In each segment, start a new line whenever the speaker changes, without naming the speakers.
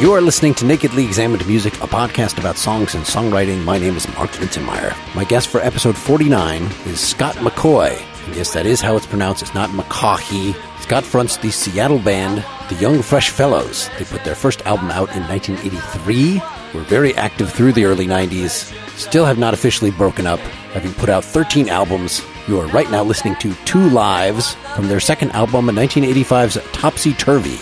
You are listening to Nakedly Examined Music, a podcast about songs and songwriting. My name is Mark Linsenmayer. My guest for episode 49 is Scott McCoy. And yes, that is how it's pronounced. It's not McCaughey. Scott fronts the Seattle band, The Young Fresh Fellows. They put their first album out in 1983, were very active through the early 90s, still have not officially broken up, having put out 13 albums. You are right now listening to Two Lives from their second album, 1985's Topsy Turvy.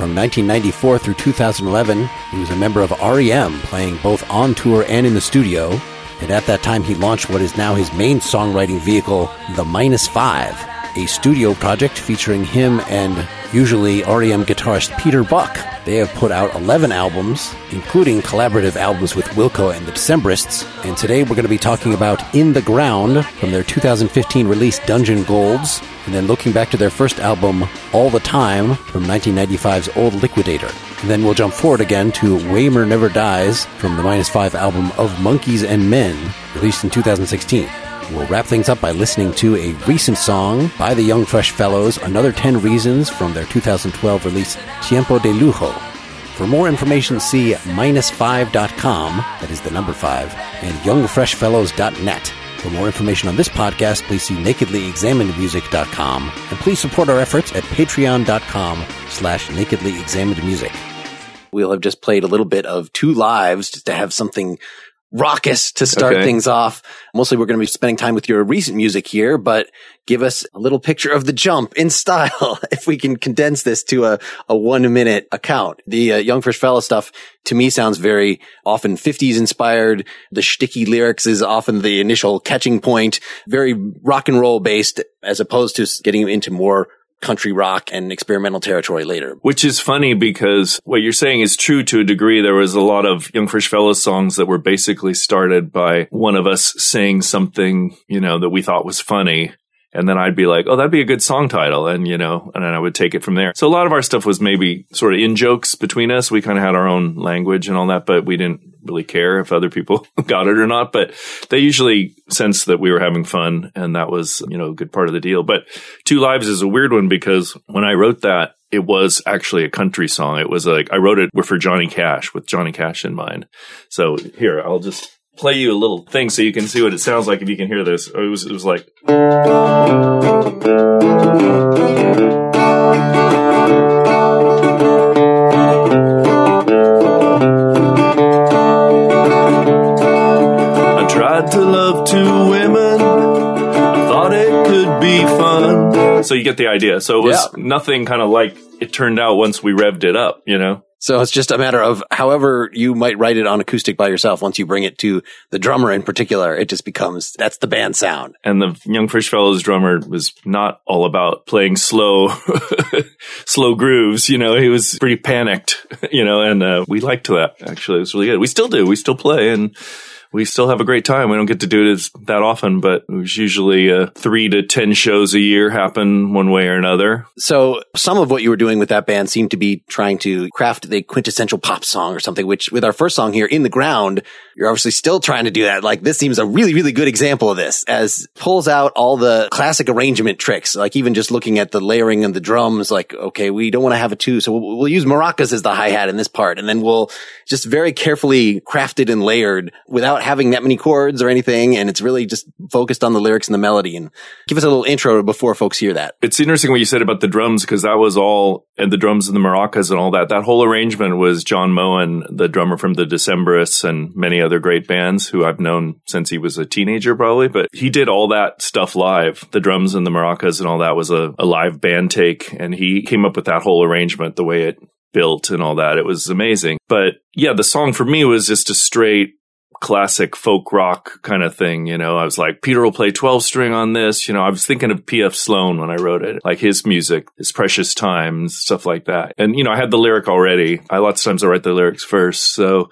From 1994 through 2011, he was a member of REM, playing both on tour and in the studio. And at that time, he launched what is now his main songwriting vehicle, The Minus Five, a studio project featuring him and usually REM guitarist Peter Buck. They have put out 11 albums, including collaborative albums with Wilco and the Decemberists. And today we're going to be talking about In the Ground from their 2015 release Dungeon Golds, and then looking back to their first album All the Time from 1995's Old Liquidator. And then we'll jump forward again to Waymer Never Dies from the Minus Five album Of Monkees and Men, released in 2016. We'll wrap things up by listening to a recent song by the Young Fresh Fellows, Another 10 Reasons from their 2012 release Tiempo de Lujo. For more information, see minus5.com, that is the number 5, and youngfreshfellows.net. For more information on this podcast, please see nakedlyexaminedmusic.com, and please support our efforts at patreon.com slash nakedlyexaminedmusic. We'll have just played a little bit of two lives just to have something raucous to start
Okay.
things off. Mostly we're going to be spending time with your recent music here, but give us a little picture of the jump in style. if we can condense this to a, a one minute account. The uh, Young Fresh Fellow stuff to me sounds very often 50s inspired. The shticky lyrics is often the initial catching point, very rock and roll based as opposed to getting into more country rock and experimental territory later.
Which is funny because what you're saying is true to a degree. There was a lot of Young Fresh Fellows songs that were basically started by one of us saying something, you know, that we thought was funny. And then I'd be like, oh, that'd be a good song title. And, you know, and then I would take it from there. So a lot of our stuff was maybe sort of in jokes between us. We kind of had our own language and all that, but we didn't really care if other people got it or not. But they usually sensed that we were having fun. And that was, you know, a good part of the deal. But Two Lives is a weird one because when I wrote that, it was actually a country song. It was like, I wrote it for Johnny Cash with Johnny Cash in mind. So here, I'll just play you a little thing so you can see what it sounds like if you can hear this. It was, it was like, I tried to love two So you get the idea. So it was
Yeah.
nothing kind of like it turned out once we revved it up, you know?
So it's just a matter of however you might write it on acoustic by yourself. Once you bring it to the drummer in particular, it just becomes, that's the band sound.
and the young Fresh Fellows drummer was not all about playing slow, slow grooves. You know, he was pretty panicked. You know, and uh, we liked that. Actually, it was really good. We still do. We still play, and we still have a great time. We don't get to do it as, that often, but it was usually uh, three to ten shows a year happen one way or another.
So some of what you were doing with that band seemed to be trying to craft the quintessential pop song or something, which with our first song here, In the Ground, you're obviously still trying to do that. Like this seems a really, really good example of this as pulls out all the classic arrangement tricks. Like even just looking at the layering and the drums, like, okay, we don't want to have a two. So we'll, we'll use maracas as the hi-hat in this part. And then we'll just very carefully crafted and layered without having that many chords or anything. And it's really just focused on the lyrics and the melody and give us a little intro before folks hear that.
It's interesting what you said about the drums because that was all, and the drums and the maracas and all that. That whole arrangement was John Moen, the drummer from the Decemberists and many other great bands who I've known since he was a teenager, probably. But he did all that stuff live. The drums and the maracas and all that was a, a live band take, and he came up with that whole arrangement, the way it built and all that. It was amazing. But yeah, the song for me was just a straight classic folk rock kind of thing. You know, I was like, Peter will play 12 string on this. You know, I was thinking of P.F. Sloan when I wrote it, like his music, his precious times, stuff like that. And, you know, I had the lyric already. I lots of times I write the lyrics first. So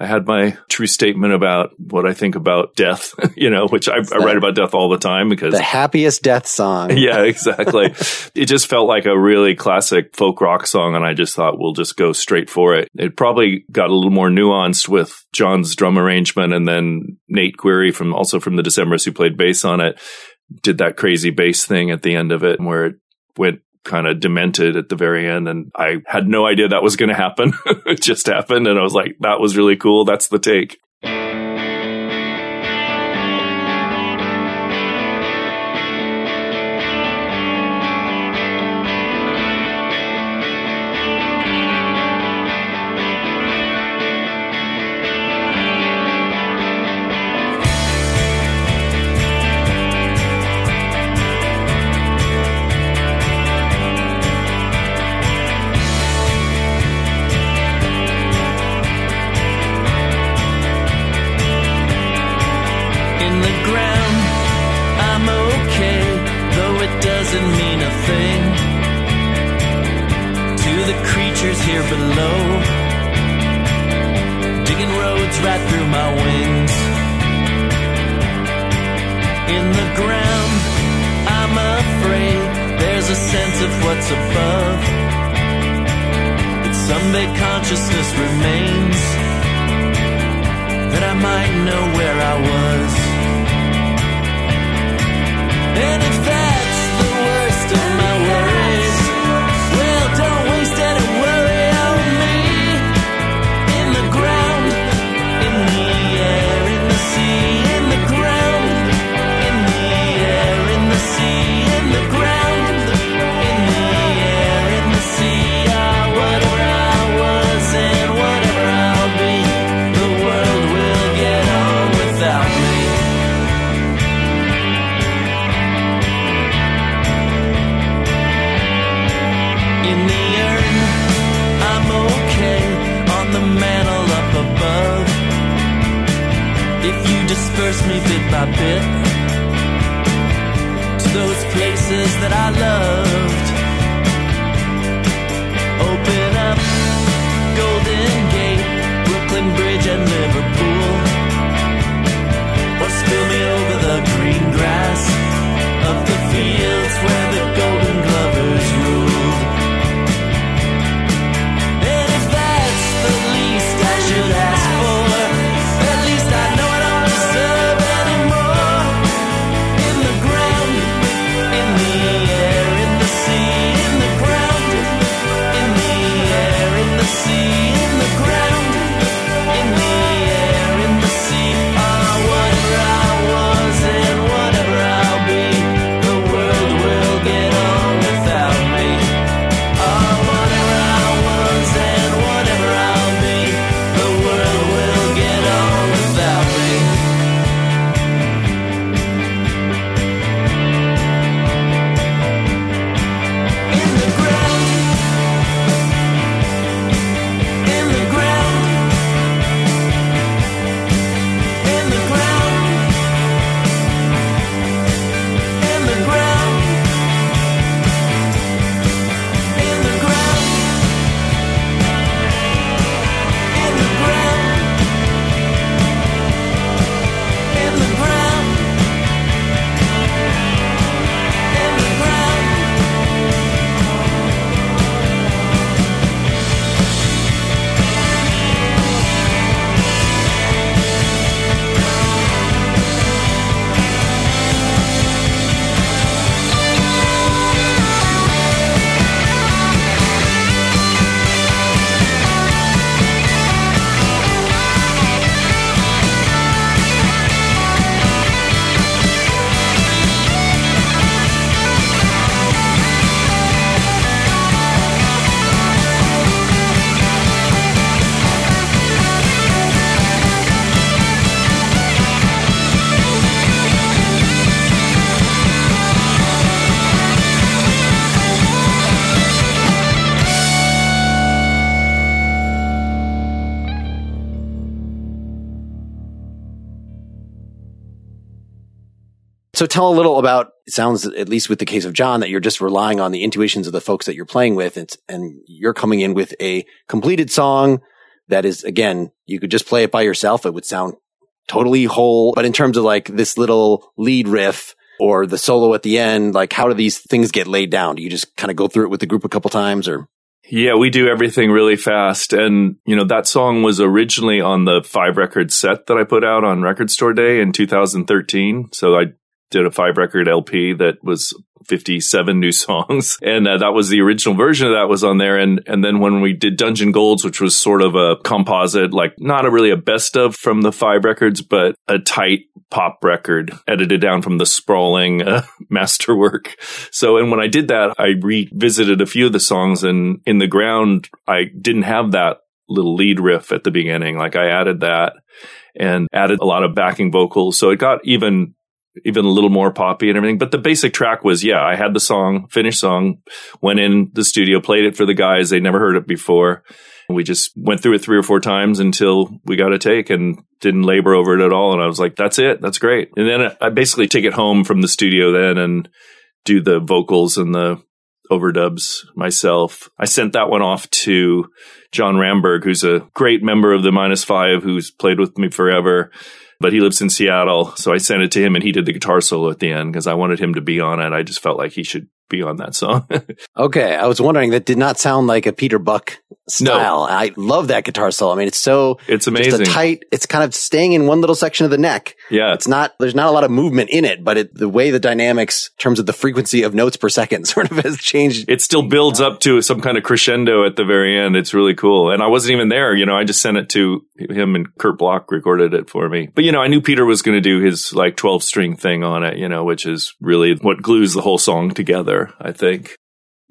I had my true statement about what I think about death, you know, which I, I write about death all the time because
The happiest death song.
yeah, exactly. it just felt like a really classic folk rock song, and I just thought we'll just go straight for it. It probably got a little more nuanced with John's drum arrangement, and then Nate Query from also from the Decemberists who played bass on it did that crazy bass thing at the end of it, where it went
kind of demented at the very end. And I had no idea that was going to happen. it just happened. And I was like, that was really cool. That's the take.
So tell a little about, it sounds, at least with the case of John, that you're just relying on the intuitions of the folks that you're playing with and, and you're coming in with a completed song that is, again, you could just play it by yourself. It would sound totally whole. But in terms of like this little lead riff or the solo at the end, like how do these things get laid down? Do you just kind of go through it with the group a couple times or?
Yeah, we do everything really fast. And, you know, that song was originally on the five record set that I put out on Record Store Day in 2013. So I did a five record LP that was
57 new songs. And uh, that was the original version of that was on there. And, and then when we did Dungeon Golds, which was sort of a composite, like not a really a best of from the five records, but a tight pop record edited down from the sprawling uh, masterwork. So, and when I did that, I revisited a few of the songs and in the ground, I didn't have that little lead riff at the beginning. Like I added that and added a lot of backing vocals. So it got even even a little more poppy and everything. But the basic track was, yeah, I had the song, finished song, went in the studio, played it for the guys. They never heard it before. We just went through it three or four times until we got a take and didn't labor over it at all. And I was like, that's it. That's great. And then I basically take it home from the studio then and do the vocals and the overdubs myself. I sent that one off to John Ramberg, who's a great member of the Minus Five, who's played with me forever, but he lives in Seattle. So I sent it to him and he did the guitar solo at the end because I wanted him to be on it. I just felt like he should be on that song.
okay. I was wondering, that did not sound like a Peter Buck style. No. I love that guitar solo. I mean, it's so,
it's amazing.
tight, it's kind of staying in one little section of the neck.
Yeah.
It's not, there's not a lot of movement in it, but it, the way the dynamics, in terms of the frequency of notes per second sort of has changed.
It still builds up to some kind of crescendo at the very end. It's really cool. And I wasn't even there. You know, I just sent it to him and Kurt Block recorded it for me. But, you know, I knew Peter was going to do his like 12 string thing on it, you know, which is really what glues the whole song together, I think.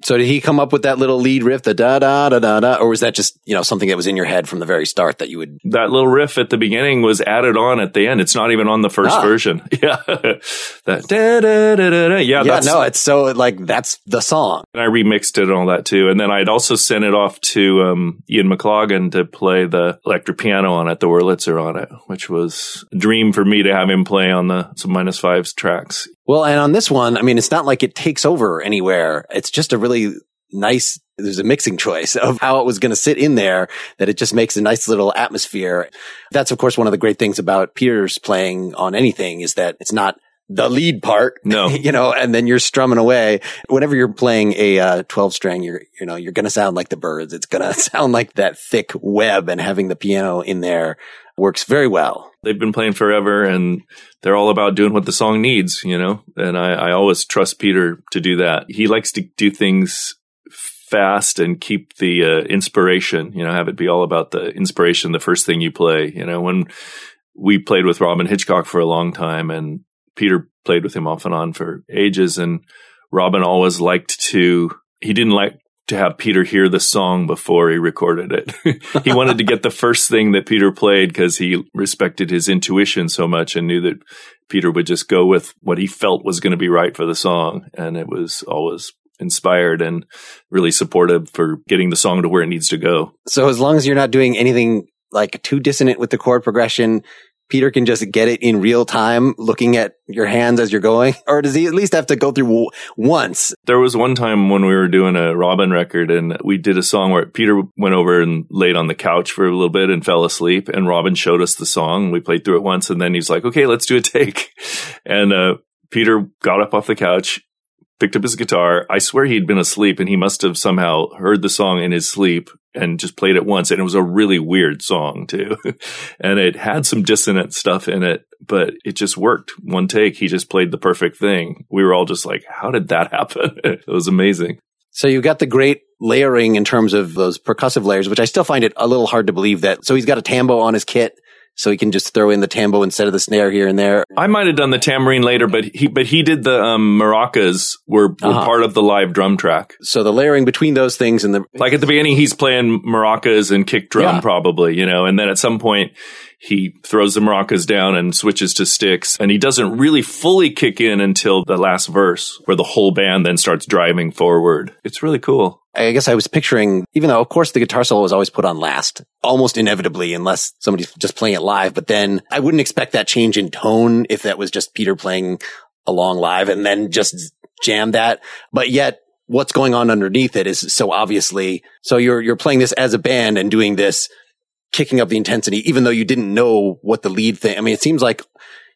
So did he come up with that little lead riff, the da da da da da, or was that just you know something that was in your head from the very start that you would?
That little riff at the beginning was added on at the end. It's not even on the first ah. version. Yeah, that da da da da da. Yeah,
yeah. No, it's so like that's the song.
And I remixed it and all that too. And then I'd also sent it off to um, Ian McLagan to play the electric piano on it, the Wurlitzer on it, which was a dream for me to have him play on the some minus fives tracks.
Well, and on this one, I mean, it's not like it takes over anywhere. It's just a really nice, there's a mixing choice of how it was going to sit in there that it just makes a nice little atmosphere. That's, of course, one of the great things about Peter's playing on anything is that it's not the lead part.
No.
you know, and then you're strumming away. Whenever you're playing a uh, 12 string, you're, you know, you're going to sound like the Byrds. It's going to sound like that thick web and having the piano in there works very well.
They've been playing forever and they're all about doing what the song needs, you know, and I, I always trust Peter to do that. He likes to do things fast and keep the uh, inspiration, you know, have it be all about the inspiration, the first thing you play. You know, when we played with Robyn Hitchcock for a long time and Peter played with him off and on for ages and Robyn always liked to, he didn't like to have Peter hear the song before he recorded it. he wanted to get the first thing that Peter played because he respected his intuition so much and knew that Peter would just go with what he felt was going to be right for the song. And it was always inspired and really supportive for getting the song to where it needs to go.
So as long as you're not doing anything like too dissonant with the chord progression, Peter can just get it in real time looking at your hands as you're going? Or does he at least have to go through once?
There was one time when we were doing a Robyn record and we did a song where Peter went over and laid on the couch for a little bit and fell asleep and Robyn showed us the song. We played through it once and then he's like, okay, let's do a take. And, uh, Peter got up off the couch, picked up his guitar. I swear he'd been asleep and he must have somehow heard the song in his sleep and just played it once. And it was a really weird song too. and it had some dissonant stuff in it, but it just worked. One take, he just played the perfect thing. We were all just like, how did that happen? it was amazing.
So you got the great layering in terms of those percussive layers, which I still find it a little hard to believe that. So he's got a tambo on his kit so he can just throw in the tambo instead of the snare here and there.
I might have done the tambourine later, but he but he did the um, maracas were, were uh-huh. part of the live drum track.
So the layering between those things and the
like at the beginning, he's playing maracas and kick drum yeah. probably, you know, and then at some point he throws the maracas down and switches to sticks and he doesn't really fully kick in until the last verse where the whole band then starts driving forward. It's really cool.
I guess I was picturing, even though of course the guitar solo was always put on last, almost inevitably, unless somebody's just playing it live. But then I wouldn't expect that change in tone if that was just Peter playing along live and then just jam that. But yet what's going on underneath it is so obviously, so you're, you're playing this as a band and doing this, kicking up the intensity, even though you didn't know what the lead thing. I mean, it seems like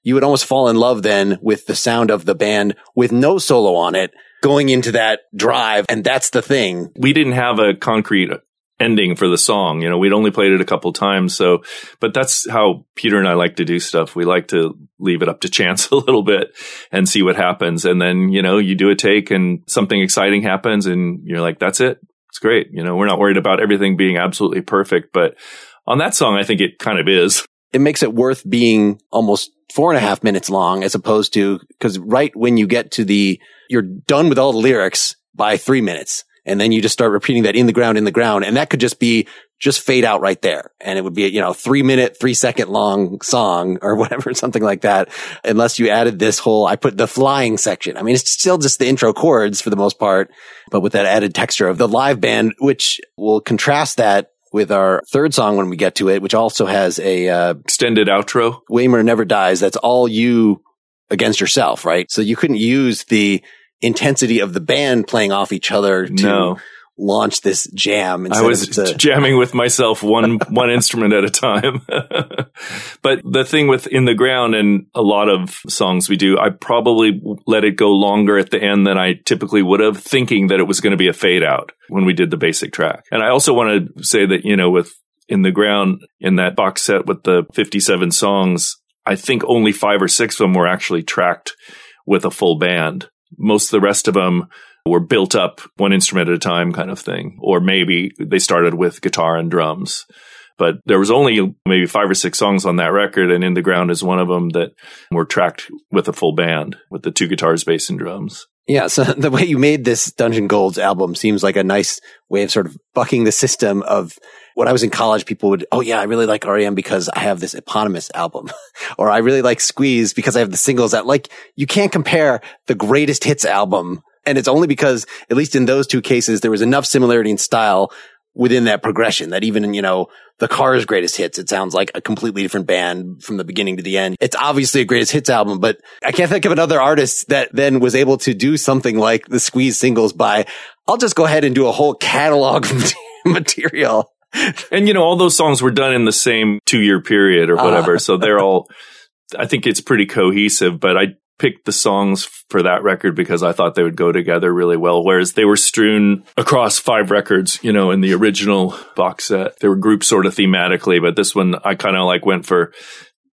you would almost fall in love then with the sound of the band with no solo on it going into that drive. And that's the thing.
We didn't have a concrete ending for the song. You know, we'd only played it a couple times. So, but that's how Peter and I like to do stuff. We like to leave it up to chance a little bit and see what happens. And then, you know, you do a take and something exciting happens and you're like, that's it. It's great. You know, we're not worried about everything being absolutely perfect, but on that song, I think it kind of is.
It makes it worth being almost four and a half minutes long as opposed to, cause right when you get to the, you're done with all the lyrics by three minutes and then you just start repeating that in the ground, in the ground. And that could just be just fade out right there. And it would be, you know, three minute, three second long song or whatever, something like that. Unless you added this whole, I put the flying section. I mean, it's still just the intro chords for the most part, but with that added texture of the live band, which will contrast that with our third song when we get to it, which also has a uh,
extended outro.
Waymar never dies. That's all you against yourself, right? So you couldn't use the intensity of the band playing off each other to
No.
Launch this jam.
I was
of,
jamming with myself one one instrument at a time. but the thing with in the ground and a lot of songs we do, I probably let it go longer at the end than I typically would have, thinking that it was going to be a fade out when we did the basic track. And I also want to say that you know with in the ground in that box set with the 57 songs, I think only five or six of them were actually tracked with a full band. Most of the rest of them were built up one instrument at a time kind of thing. Or maybe they started with guitar and drums. But there was only maybe five or six songs on that record, and In the Ground is one of them that were tracked with a full band with the two guitars, bass, and drums.
Yeah. So the way you made this Dungeon Golds album seems like a nice way of sort of bucking the system of when I was in college, people would, oh yeah, I really like REM because I have this eponymous album or I really like Squeeze because I have the singles out. Like you can't compare the greatest hits album. And it's only because, at least in those two cases, there was enough similarity in style within that progression that even, you know, the Cars greatest hits, it sounds like a completely different band from the beginning to the end. It's obviously a greatest hits album, but I can't think of another artist that then was able to do something like the Squeeze singles by, I'll just go ahead and do a whole catalog of material.
And you know, all those songs were done in the same two year period or whatever.
Uh.
so they're all, I think it's pretty cohesive, but I picked the songs for that record because I thought they would go together really well. Whereas they were strewn across five records, you know, in the original box set. They were grouped sort of thematically, but this one I kind of like went for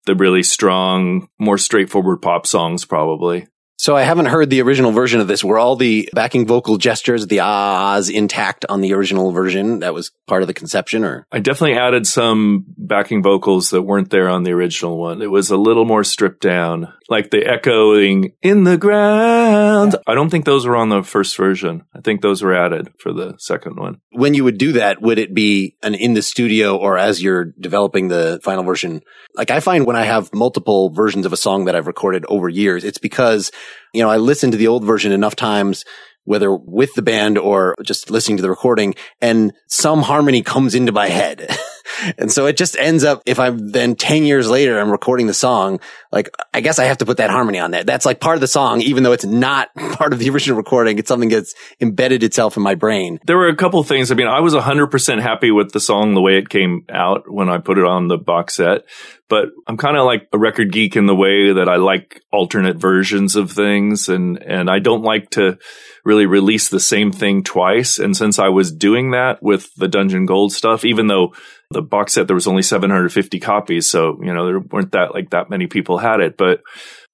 the really strong, more straightforward pop songs probably.
So I haven't heard the original version of this. Were all the backing vocal gestures, the ahs intact on the original version? That was part of the conception or?
I definitely added some backing vocals that weren't there on the original one. It was a little more stripped down, like the echoing in the ground. I don't think those were on the first version. I think those were added for the second one.
When you would do that, would it be an in the studio or as you're developing the final version? Like I find when I have multiple versions of a song that I've recorded over years, it's because, you know, I listen to the old version enough times whether with the band or just listening to the recording and some harmony comes into my head. and so it just ends up, if I'm then 10 years later, I'm recording the song, like, I guess I have to put that harmony on there. That's like part of the song, even though it's not part of the original recording. It's something that's embedded itself in my brain.
There were a couple things. I mean, I was 100% happy with the song the way it came out when I put it on the box set. But I'm kind of like a record geek in the way that I like alternate versions of things and, and I don't like to really release the same thing twice. And since I was doing that with the Dungeon Gold stuff, even though the box set, there was only 750 copies. So, you know, there weren't that like that many people had it, but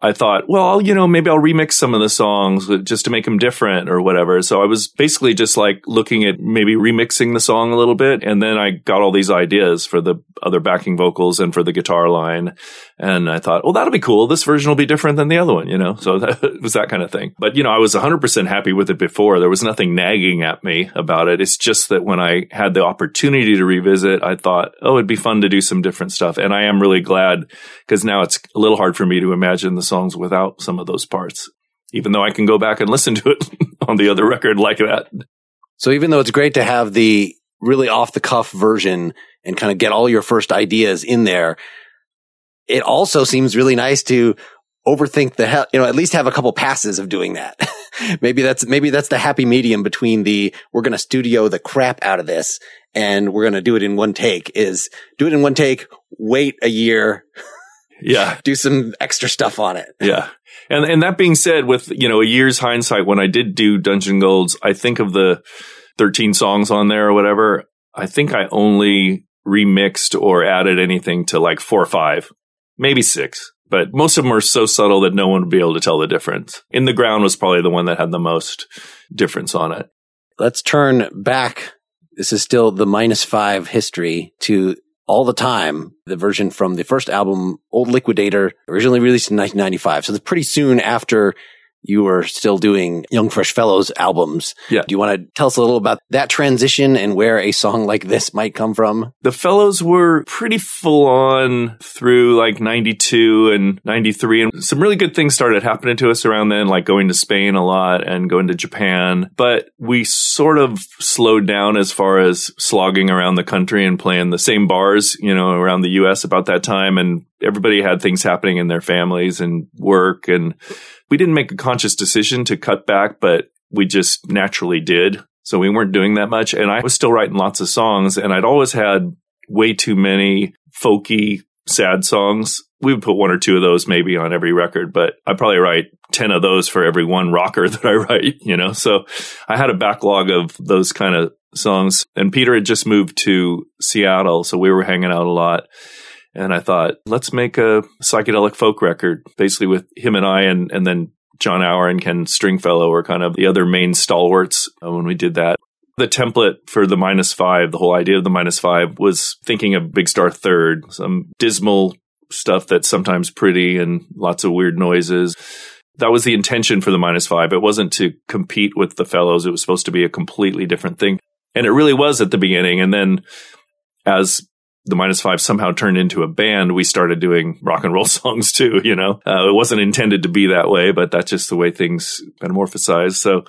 I thought, well, you know, maybe I'll remix some of the songs just to make them different or whatever. So I was basically just like looking at maybe remixing the song a little bit. And then I got all these ideas for the other backing vocals and for the guitar line. And I thought, well, that'll be cool. This version will be different than the other one, you know? So that was that kind of thing. But, you know, I was 100% happy with it before. There was nothing nagging at me about it. It's just that when I had the opportunity to revisit, I thought, oh, it'd be fun to do some different stuff. And I am really glad because now it's a little hard for me to imagine the songs without some of those parts, even though I can go back and listen to it on the other record like that.
So even though it's great to have the really off the cuff version and kind of get all your first ideas in there, it also seems really nice to overthink the hell, you know, at least have a couple passes of doing that. maybe that's, maybe that's the happy medium between the, we're going to studio the crap out of this and we're going to do it in one take is do it in one take, wait a year,
Yeah.
do some extra stuff on it.
Yeah. And and that being said, with you know a year's hindsight, when I did do Dungeon Golds, I think of the thirteen songs on there or whatever. I think I only remixed or added anything to like four or five, maybe six. But most of them are so subtle that no one would be able to tell the difference. In the Ground was probably the one that had the most difference on it.
Let's turn back. This is still the minus five history to all the time. The version from the first album, Old Liquidator, originally released in 1995. So it's pretty soon after you were still doing Young Fresh Fellows albums.
Yeah.
Do you want to tell us a little about that transition and where a song like this might come from?
The Fellows were pretty full on through like 92 and 93. And some really good things started happening to us around then, like going to Spain a lot and going to Japan. But we sort of slowed down as far as slogging around the country and playing the same bars, you know, around the US about that time. And everybody had things happening in their families and work and we didn't make a conscious decision to cut back, but we just naturally did. So we weren't doing that much. And I was still writing lots of songs and I'd always had way too many folky, sad songs. We would put one or two of those maybe on every record, but I probably write 10 of those for every one rocker that I write, you know? So I had a backlog of those kind of songs and Peter had just moved to Seattle. So we were hanging out a lot. And I thought, let's make a psychedelic folk record, basically with him and I, and, and then Jon Auer and Ken Stringfellow were kind of the other main stalwarts uh, when we did that. The template for the minus five, the whole idea of the minus five was thinking of Big Star Third, some dismal stuff that's sometimes pretty and lots of weird noises. That was the intention for the minus five. It wasn't to compete with the fellows. It was supposed to be a completely different thing. And it really was at the beginning. And then as the minus five somehow turned into a band, we started doing rock and roll songs too. You know, uh, it wasn't intended to be that way, but that's just the way things metamorphosized. So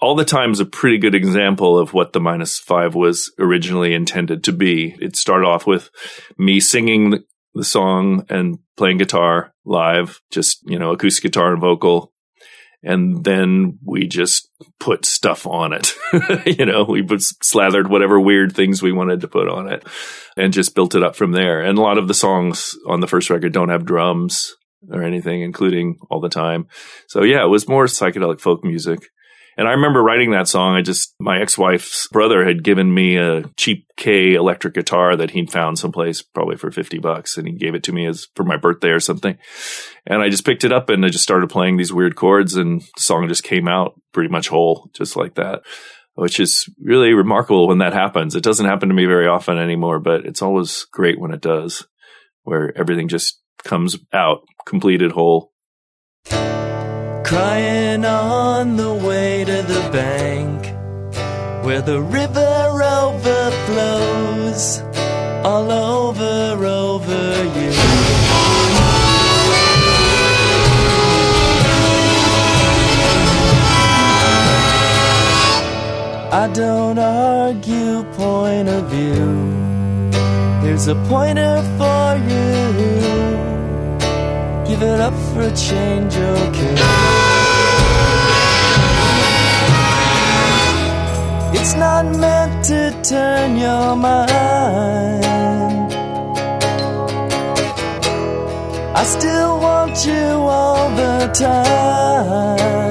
all the time is a pretty good example of what the minus five was originally intended to be. It started off with me singing the song and playing guitar live, just, you know, acoustic guitar and vocal and then we just put stuff on it. you know, we slathered whatever weird things we wanted to put on it and just built it up from there. And a lot of the songs on the first record don't have drums or anything, including all the time. So yeah, it was more psychedelic folk music. And I remember writing that song. I just, my ex-wife's brother had given me a cheap Kay electric guitar that he'd found someplace probably for 50 bucks. And he gave it to me as for my birthday or something. And I just picked it up and I just started playing these weird chords and the song just came out pretty much whole, just like that, which is really remarkable when that happens. It doesn't happen to me very often anymore, but it's always great when it does, where everything just comes out completed whole
crying on the way to the bank where the river overflows all over over you. I don't argue point of view. Here's a pointer for you Give it up for a change, okay? It's not meant to turn your mind. I still want you all the time.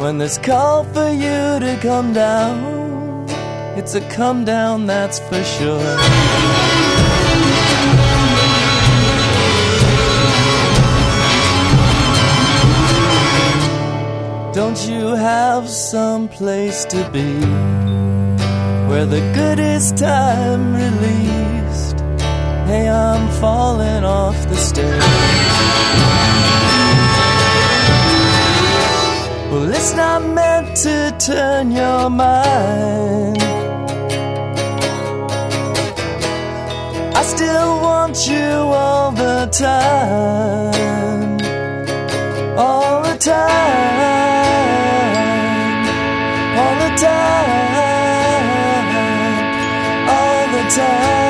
When there's call for you to come down. It's a come down, that's for sure. Don't you have some place to be where the good is time released. Hey, I'm falling off the stairs. Well, it's not meant to turn your mind. I still want you all the time. All the time. All the time. All the time.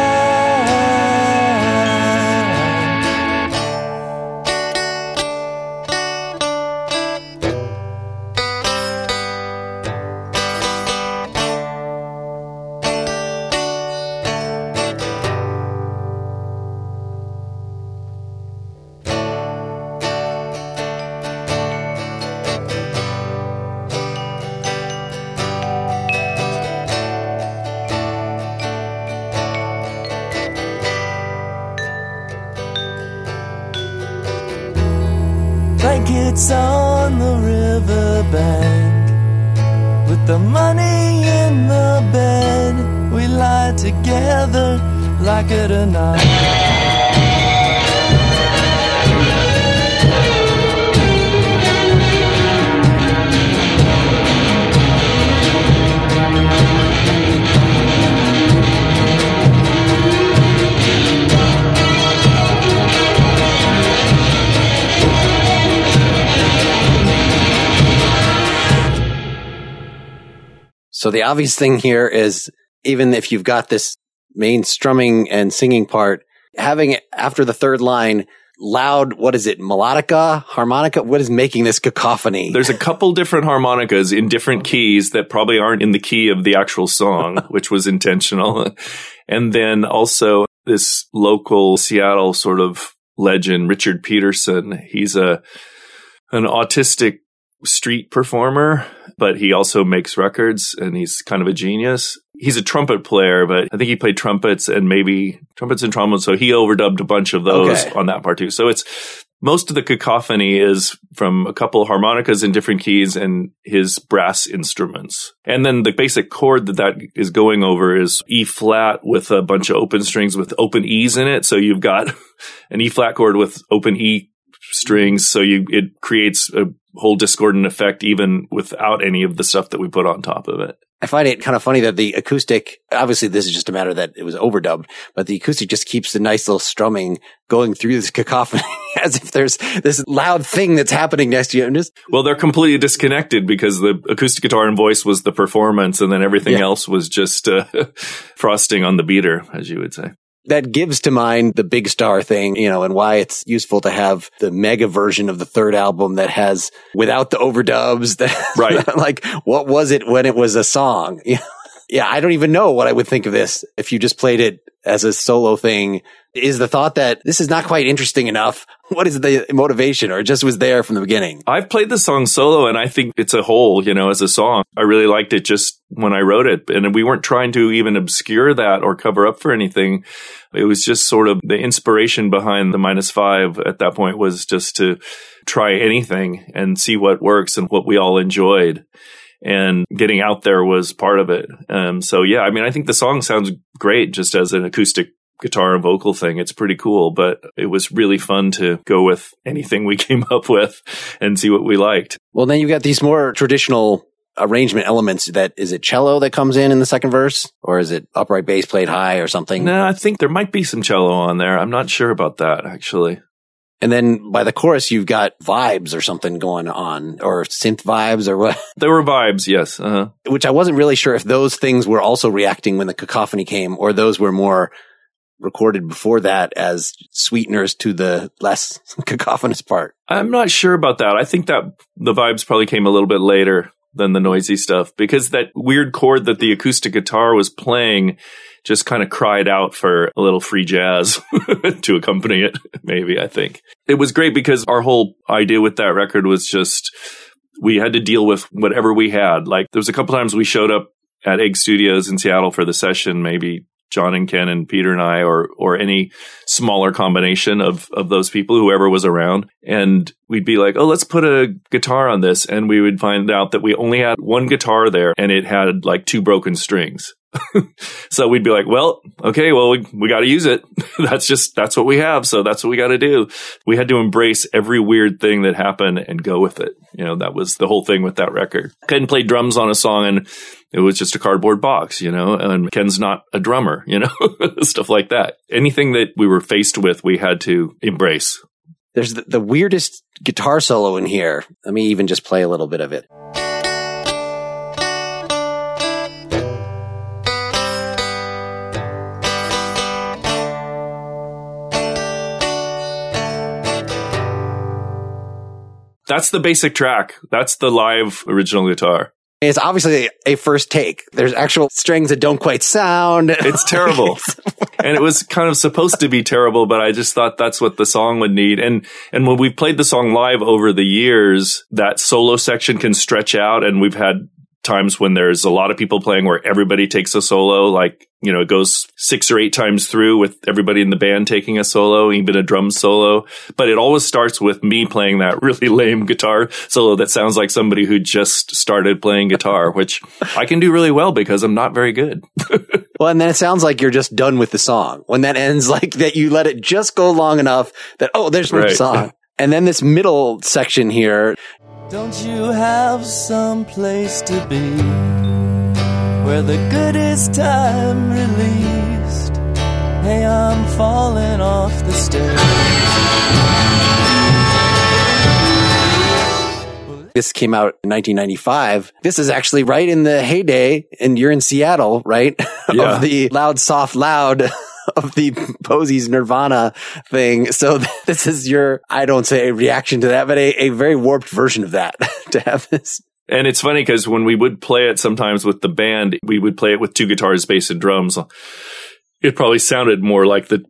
Like it or not.
So the obvious thing here is even if you've got this main strumming and singing part, having after the third line loud, what is it, melodica, harmonica? What is making this cacophony?
There's a couple different harmonicas in different keys that probably aren't in the key of the actual song, which was intentional. And then also this local Seattle sort of legend, Richard Peterson. He's a, an autistic street performer, but he also makes records and he's kind of a genius. He's a trumpet player, but I think he played trumpets and maybe trumpets and trombones. So he overdubbed a bunch of those
Okay.
on that part too. So it's most of the cacophony is from a couple harmonicas in different keys and his brass instruments. And then the basic chord that that is going over is E flat with a bunch of open strings with open E's in it. So you've got an E flat chord with open E strings. So you, it creates a whole discordant effect even without any of the stuff that we put on top of it.
I find it kind of funny that the acoustic, obviously this is just a matter that it was overdubbed, but the acoustic just keeps the nice little strumming going through this cacophony as if there's this loud thing that's happening next to you. And just,
Well, they're completely disconnected because the acoustic guitar and voice was the performance and then everything
Yeah.
else was just uh, frosting on the beater, as you would say.
That gives to mind the big star thing, you know, and why it's useful to have the mega version of the third album that has without the overdubs. That,
Right.
like, what was it when it was a song? Yeah. Yeah. I don't even know what I would think of this if you just played it as a solo thing. Is the thought that this is not quite interesting enough? What is the motivation or it just was there from the beginning?
I've played the song solo and I think it's a whole, you know, as a song. I really liked it just when I wrote it. And we weren't trying to even obscure that or cover up for anything. It was just sort of the inspiration behind the minus five at that point was just to try anything and see what works and what we all enjoyed. And getting out there was part of it. Um, so yeah, I mean, I think the song sounds great just as an acoustic guitar and vocal thing. It's pretty cool, but it was really fun to go with anything we came up with and see what we liked.
Well, then you've got these more traditional arrangement elements that is it cello that comes in in the second verse or is it upright bass played high or something?
No, I think there might be some cello on there. I'm not sure about that actually.
And then by the chorus, you've got vibes or something going on or synth vibes or what,
There were vibes, yes. Uh-huh.
which I wasn't really sure if those things were also reacting when the cacophony came or those were more recorded before that as sweeteners to the less cacophonous part.
I'm not sure about that. I think that the vibes probably came a little bit later than the noisy stuff because that weird chord that the acoustic guitar was playing just kind of cried out for a little free jazz to accompany it, maybe, I think. It was great because our whole idea with that record was just we had to deal with whatever we had. Like there was a couple times we showed up at Egg Studios in Seattle for the session, maybe John and Ken and Peter and I, or or any smaller combination of of those people, whoever was around, and we'd be like, "Oh, let's put a guitar on this," and we would find out that we only had one guitar there, and it had like two broken strings. so we'd be like, well, okay, well, we, we got to use it. that's just, that's what we have. So that's what we got to do. We had to embrace every weird thing that happened and go with it. You know, that was the whole thing with that record. Ken played drums on a song and it was just a cardboard box, you know, and Ken's not a drummer, you know, stuff like that. Anything that we were faced with, we had to embrace.
There's the, the weirdest guitar solo in here. Let me even just play a little bit of it.
That's the basic track. That's the live original guitar.
It's obviously a first take. There's actual strings that don't quite sound.
It's terrible. and it was kind of supposed to be terrible, but I just thought that's what the song would need. And, and when we played the song live over the years, that solo section can stretch out and we've had times when there's a lot of people playing where everybody takes a solo, like, you know, it goes six or eight times through with everybody in the band taking a solo, even a drum solo. But it always starts with me playing that really lame guitar solo that sounds like somebody who just started playing guitar, which I can do really well because I'm not very good.
well, and then it sounds like you're just done with the song. When that ends, like that you let it just go long enough that, oh, there's my right. song. And then this middle section here,
don't you have some place to be where the good is time released? Hey, I'm falling off the stairs.
This came out in 1995. This is actually right in the heyday, and you're in Seattle, right? Yeah. of the loud, soft, loud of the Posies Nirvana thing. So this is your, I don't say a reaction to that, but a, a very warped version of that to have this.
And it's funny because when we would play it sometimes with the band, we would play it with two guitars, bass, and drums. It probably sounded more like the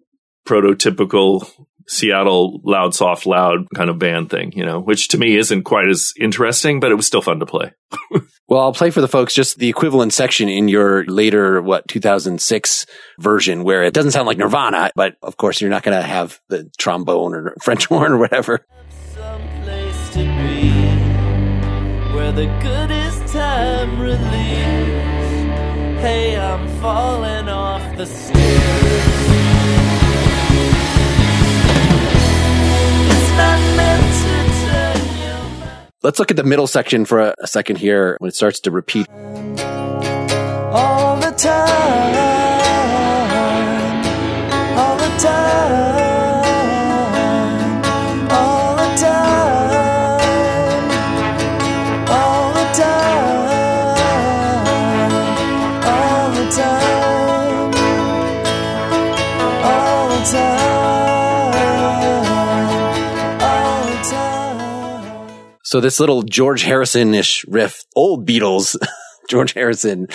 prototypical Seattle loud, soft, loud kind of band thing, you know, which to me isn't quite as interesting, but it was still fun to play.
well, I'll play for the folks just the equivalent section in your later, what, 2006 version where it doesn't sound like Nirvana, but of course you're not going to have the trombone or French horn or whatever. where the good is time release. Hey, I'm falling off the stairs. Let's look at the middle section for a, a second here when it starts to repeat. All the time, So this little George Harrison ish riff, old Beatles, George Harrison.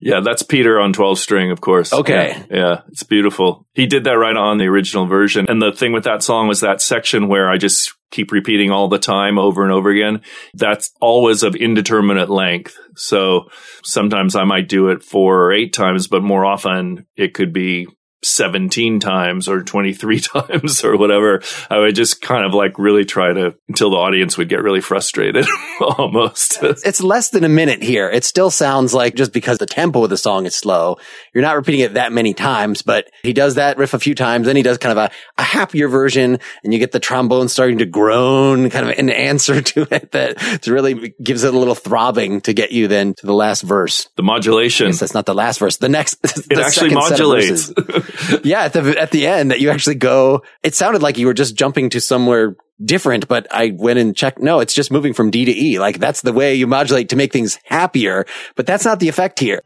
Yeah, that's Peter on 12 string, of course.
Okay.
Yeah, yeah, it's beautiful. He did that right on the original version. And the thing with that song was that section where I just keep repeating all the time over and over again. That's always of indeterminate length. So sometimes I might do it four or eight times, but more often it could be 17 times or 23 times or whatever. I would just kind of like really try to until the audience would get really frustrated almost.
it's less than a minute here. It still sounds like just because the tempo of the song is slow, you're not repeating it that many times, but he does that riff a few times. Then he does kind of a, a happier version and you get the trombone starting to groan kind of an answer to it that really gives it a little throbbing to get you then to the last verse.
The modulation.
that's not the last verse. The next,
the it actually modulates.
yeah, at the at the end that you actually go. It sounded like you were just jumping to somewhere different, but I went and checked. No, it's just moving from D to E. Like that's the way you modulate to make things happier. But that's not the effect here.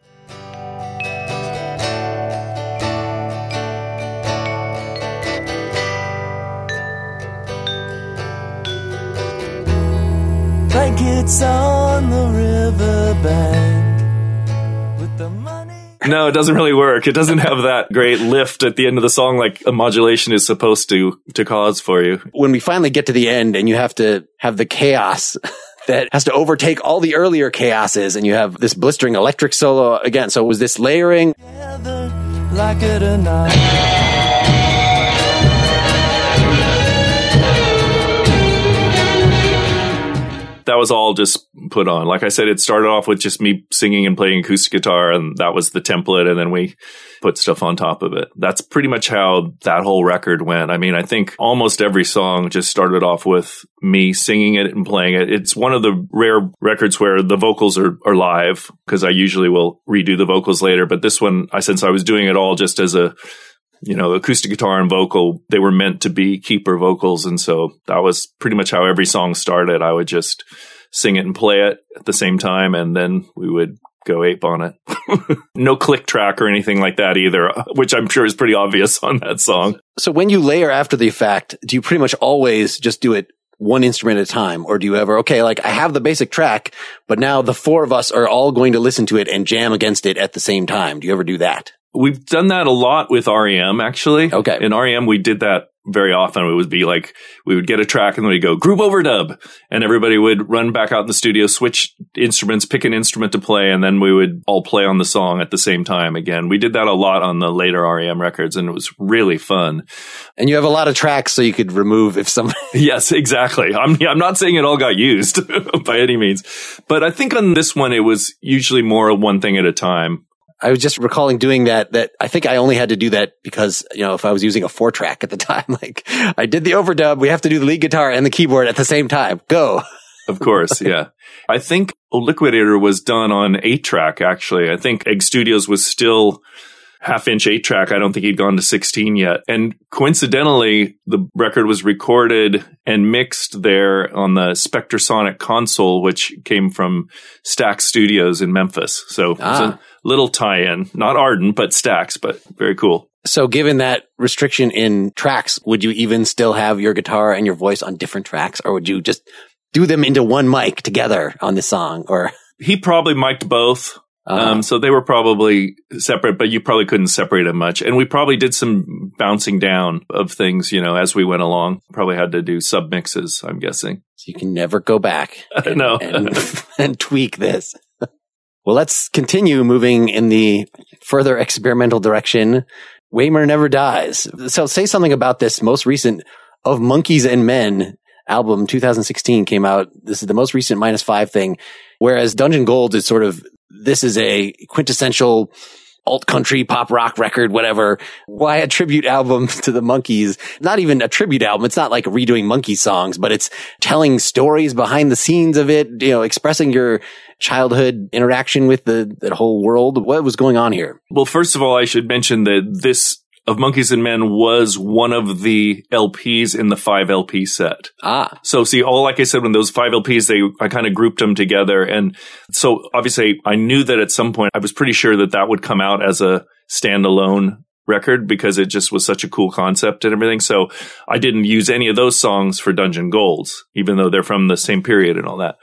Blankets on the riverbank no, it doesn't really work. It doesn't have that great lift at the end of the song like a modulation is supposed to to cause for you.
When we finally get to the end and you have to have the chaos that has to overtake all the earlier chaoses and you have this blistering electric solo again. So was this layering? Like
was all just put on. Like I said, it started off with just me singing and playing acoustic guitar, and that was the template. And then we put stuff on top of it. That's pretty much how that whole record went. I mean, I think almost every song just started off with me singing it and playing it. It's one of the rare records where the vocals are, are live because I usually will redo the vocals later. But this one, I since I was doing it all just as a you know, acoustic guitar and vocal, they were meant to be keeper vocals. And so that was pretty much how every song started. I would just sing it and play it at the same time. And then we would go ape on it. no click track or anything like that either, which I'm sure is pretty obvious on that song.
So when you layer after the fact, do you pretty much always just do it one instrument at a time? Or do you ever, okay, like I have the basic track, but now the four of us are all going to listen to it and jam against it at the same time. Do you ever do that?
We've done that a lot with REM, actually.
Okay.
In REM, we did that very often. It would be like, we would get a track and then we'd go group overdub and everybody would run back out in the studio, switch instruments, pick an instrument to play, and then we would all play on the song at the same time again. We did that a lot on the later REM records and it was really fun.
And you have a lot of tracks so you could remove if some
yes, exactly. I'm, I'm not saying it all got used by any means, but I think on this one, it was usually more one thing at a time.
I was just recalling doing that, that I think I only had to do that because, you know, if I was using a four track at the time, like I did the overdub, we have to do the lead guitar and the keyboard at the same time. Go.
Of course. Yeah. I think Liquidator was done on eight track, actually. I think Egg Studios was still half inch eight track. I don't think he'd gone to 16 yet. And coincidentally, the record was recorded and mixed there on the Spectrasonic console, which came from Stax Studios in Memphis. So ah. it's a little tie in, not Arden, but Stax, but very cool.
So given that restriction in tracks, would you even still have your guitar and your voice on different tracks or would you just do them into one mic together on the song or?
He probably mic'd both. Uh-huh. Um, so they were probably separate, but you probably couldn't separate them much. And we probably did some bouncing down of things, you know, as we went along. Probably had to do sub mixes, I'm guessing.
So you can never go back
and, no.
and, and tweak this. well, let's continue moving in the further experimental direction. Waymer never dies. So say something about this most recent of Monkees and Men album 2016 came out. This is the most recent minus five thing. Whereas Dungeon Gold is sort of this is a quintessential alt country pop rock record, whatever. Why a tribute album to the Monkees? Not even a tribute album. It's not like redoing monkey songs, but it's telling stories behind the scenes of it, you know, expressing your childhood interaction with the, the whole world. What was going on here?
Well, first of all, I should mention that this of Monkees and Men was one of the LPs in the five LP set.
Ah.
So see, all like I said, when those five LPs, they, I kind of grouped them together. And so obviously I knew that at some point I was pretty sure that that would come out as a standalone record because it just was such a cool concept and everything. So I didn't use any of those songs for Dungeon Golds, even though they're from the same period and all that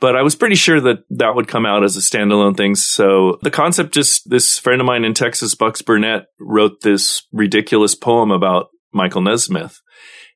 but I was pretty sure that that would come out as a standalone thing. So the concept just this friend of mine in Texas, Bucks Burnett, wrote this ridiculous poem about Michael Nesmith.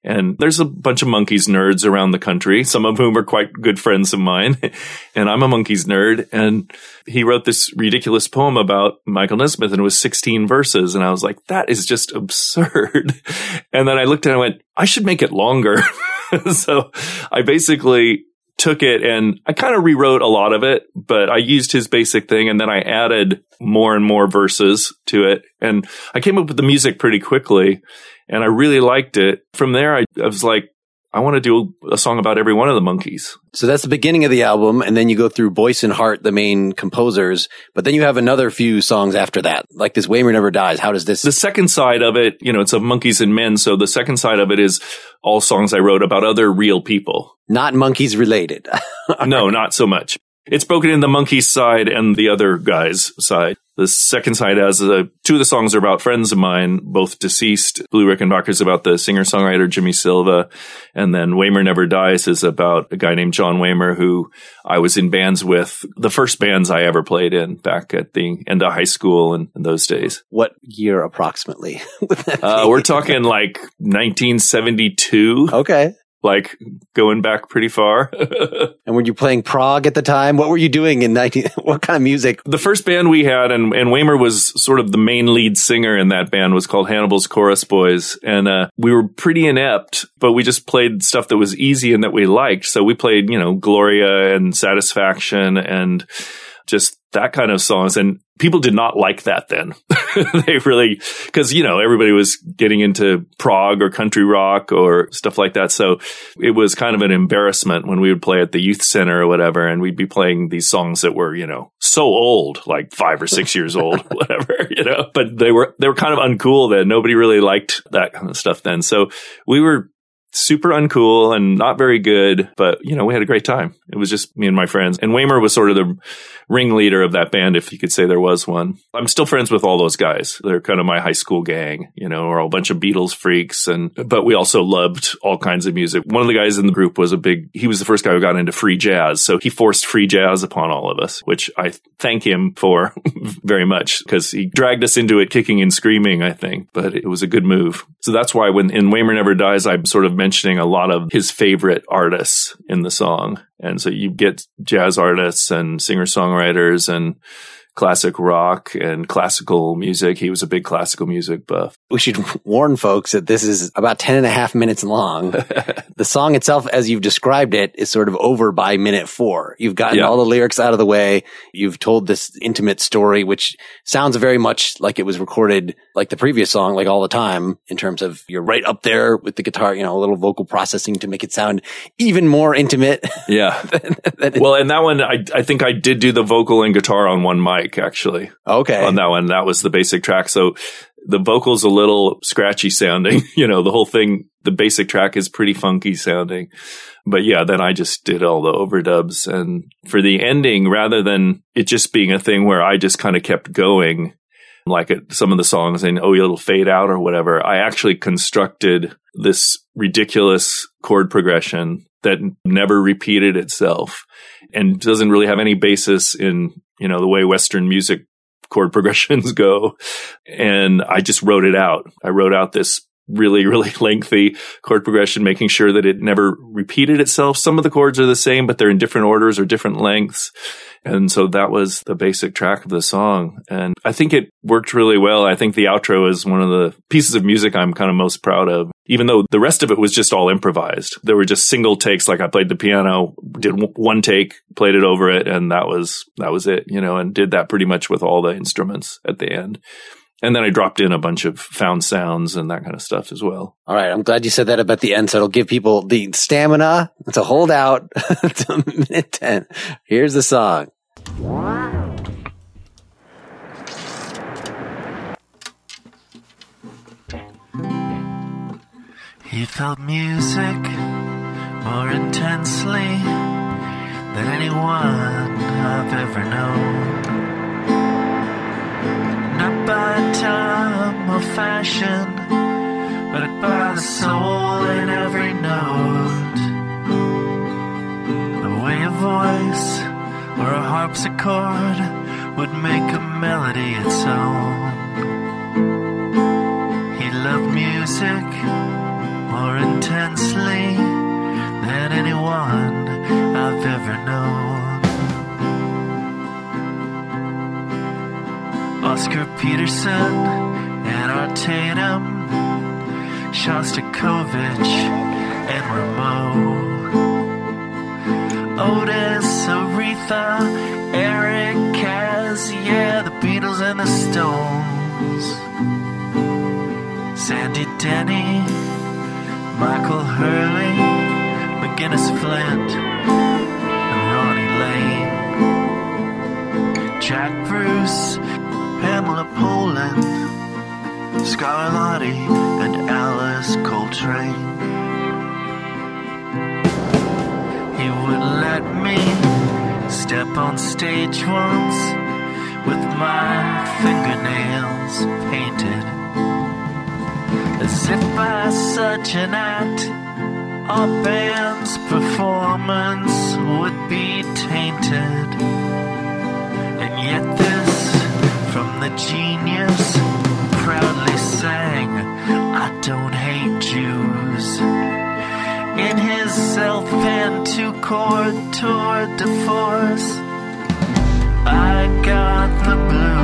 And there's a bunch of Monkees nerds around the country, some of whom are quite good friends of mine. and I'm a Monkees nerd. And he wrote this ridiculous poem about Michael Nesmith and it was 16 verses. And I was like, that is just absurd. and then I looked and I went, I should make it longer. so I basically took it and I kind of rewrote a lot of it, but I used his basic thing and then I added more and more verses to it. And I came up with the music pretty quickly and I really liked it. From there, I, I was like, I want to do a song about every one of the Monkees.
So that's the beginning of the album. And then you go through Boyce and Hart, the main composers, but then you have another few songs after that, like this Waymer Never Dies. How does this?
The second side of it, you know, it's of Monkees and Men. So the second side of it is all songs I wrote about other real people.
Not Monkees related.
no, not so much. It's broken in the monkey's side and the other guy's side. The second side has uh, two of the songs are about friends of mine, both deceased. Blue Rickenbacker is about the singer songwriter Jimmy Silva. And then Waymer Never Dies is about a guy named John Waymer who I was in bands with, the first bands I ever played in back at the end of high school and in those days.
What year approximately?
uh, we're talking like 1972.
Okay.
Like going back pretty far.
and were you playing prog at the time? What were you doing in 19, what kind of music?
The first band we had, and, and Wamer was sort of the main lead singer in that band, was called Hannibal's Chorus Boys. And uh, we were pretty inept, but we just played stuff that was easy and that we liked. So we played, you know, Gloria and Satisfaction and just that kind of songs. And people did not like that then. they really, cause, you know, everybody was getting into prog or country rock or stuff like that. So it was kind of an embarrassment when we would play at the youth center or whatever. And we'd be playing these songs that were, you know, so old, like five or six years old, whatever, you know, but they were, they were kind of uncool then. Nobody really liked that kind of stuff then. So we were super uncool and not very good, but you know, we had a great time. It was just me and my friends. And Wamer was sort of the ringleader of that band, if you could say there was one. I'm still friends with all those guys. They're kind of my high school gang, you know, all a bunch of Beatles freaks. And, but we also loved all kinds of music. One of the guys in the group was a big, he was the first guy who got into free jazz. So he forced free jazz upon all of us, which I thank him for very much because he dragged us into it kicking and screaming, I think, but it was a good move. So that's why when in Wamer Never Dies, I'm sort of mentioning a lot of his favorite artists in the song. And so you get jazz artists and singer songwriters and classic rock and classical music. He was a big classical music buff.
We should warn folks that this is about 10 and a half minutes long. the song itself, as you've described it, is sort of over by minute four. You've gotten yeah. all the lyrics out of the way. You've told this intimate story, which sounds very much like it was recorded like the previous song, like all the time in terms of you're right up there with the guitar, you know, a little vocal processing to make it sound even more intimate.
Yeah. than, than well, and that one, I, I think I did do the vocal and guitar on one mic actually.
Okay.
On that one. That was the basic track. So the vocal's a little scratchy sounding. you know, the whole thing, the basic track is pretty funky sounding. But yeah, then I just did all the overdubs. And for the ending, rather than it just being a thing where I just kind of kept going, like it, some of the songs and oh, it'll fade out or whatever, I actually constructed this ridiculous chord progression that never repeated itself and doesn't really have any basis in, you know, the way Western music chord progressions go. And I just wrote it out. I wrote out this really, really lengthy chord progression, making sure that it never repeated itself. Some of the chords are the same, but they're in different orders or different lengths. And so that was the basic track of the song. And I think it worked really well. I think the outro is one of the pieces of music I'm kind of most proud of, even though the rest of it was just all improvised. There were just single takes. Like I played the piano, did one take, played it over it. And that was, that was it, you know, and did that pretty much with all the instruments at the end. And then I dropped in a bunch of found sounds and that kind of stuff as well.
All right. I'm glad you said that about the end. So it'll give people the stamina to hold out to minute 10. Here's the song.
He felt music more intensely than anyone I've ever known not by time or fashion, but by the soul in every note. The way a voice or a harpsichord would make a melody its own. He loved music more intensely than anyone I've ever known. Oscar Peterson and Art Tatum, Shostakovich and Rameau, Otis, Aretha, Eric, Kaz, yeah, the Beatles and the Stones, Sandy Denny, Michael Hurley, McGuinness Flint, and Ronnie Lane, Jack Bruce. Pamela Poland, Scarlatti, and Alice Coltrane. He would let me step on stage once with my fingernails painted. As if by such an act, our band's performance would be tainted. And yet from the genius proudly sang, I don't hate Jews. In his self and two chord tour de force, I got the blues.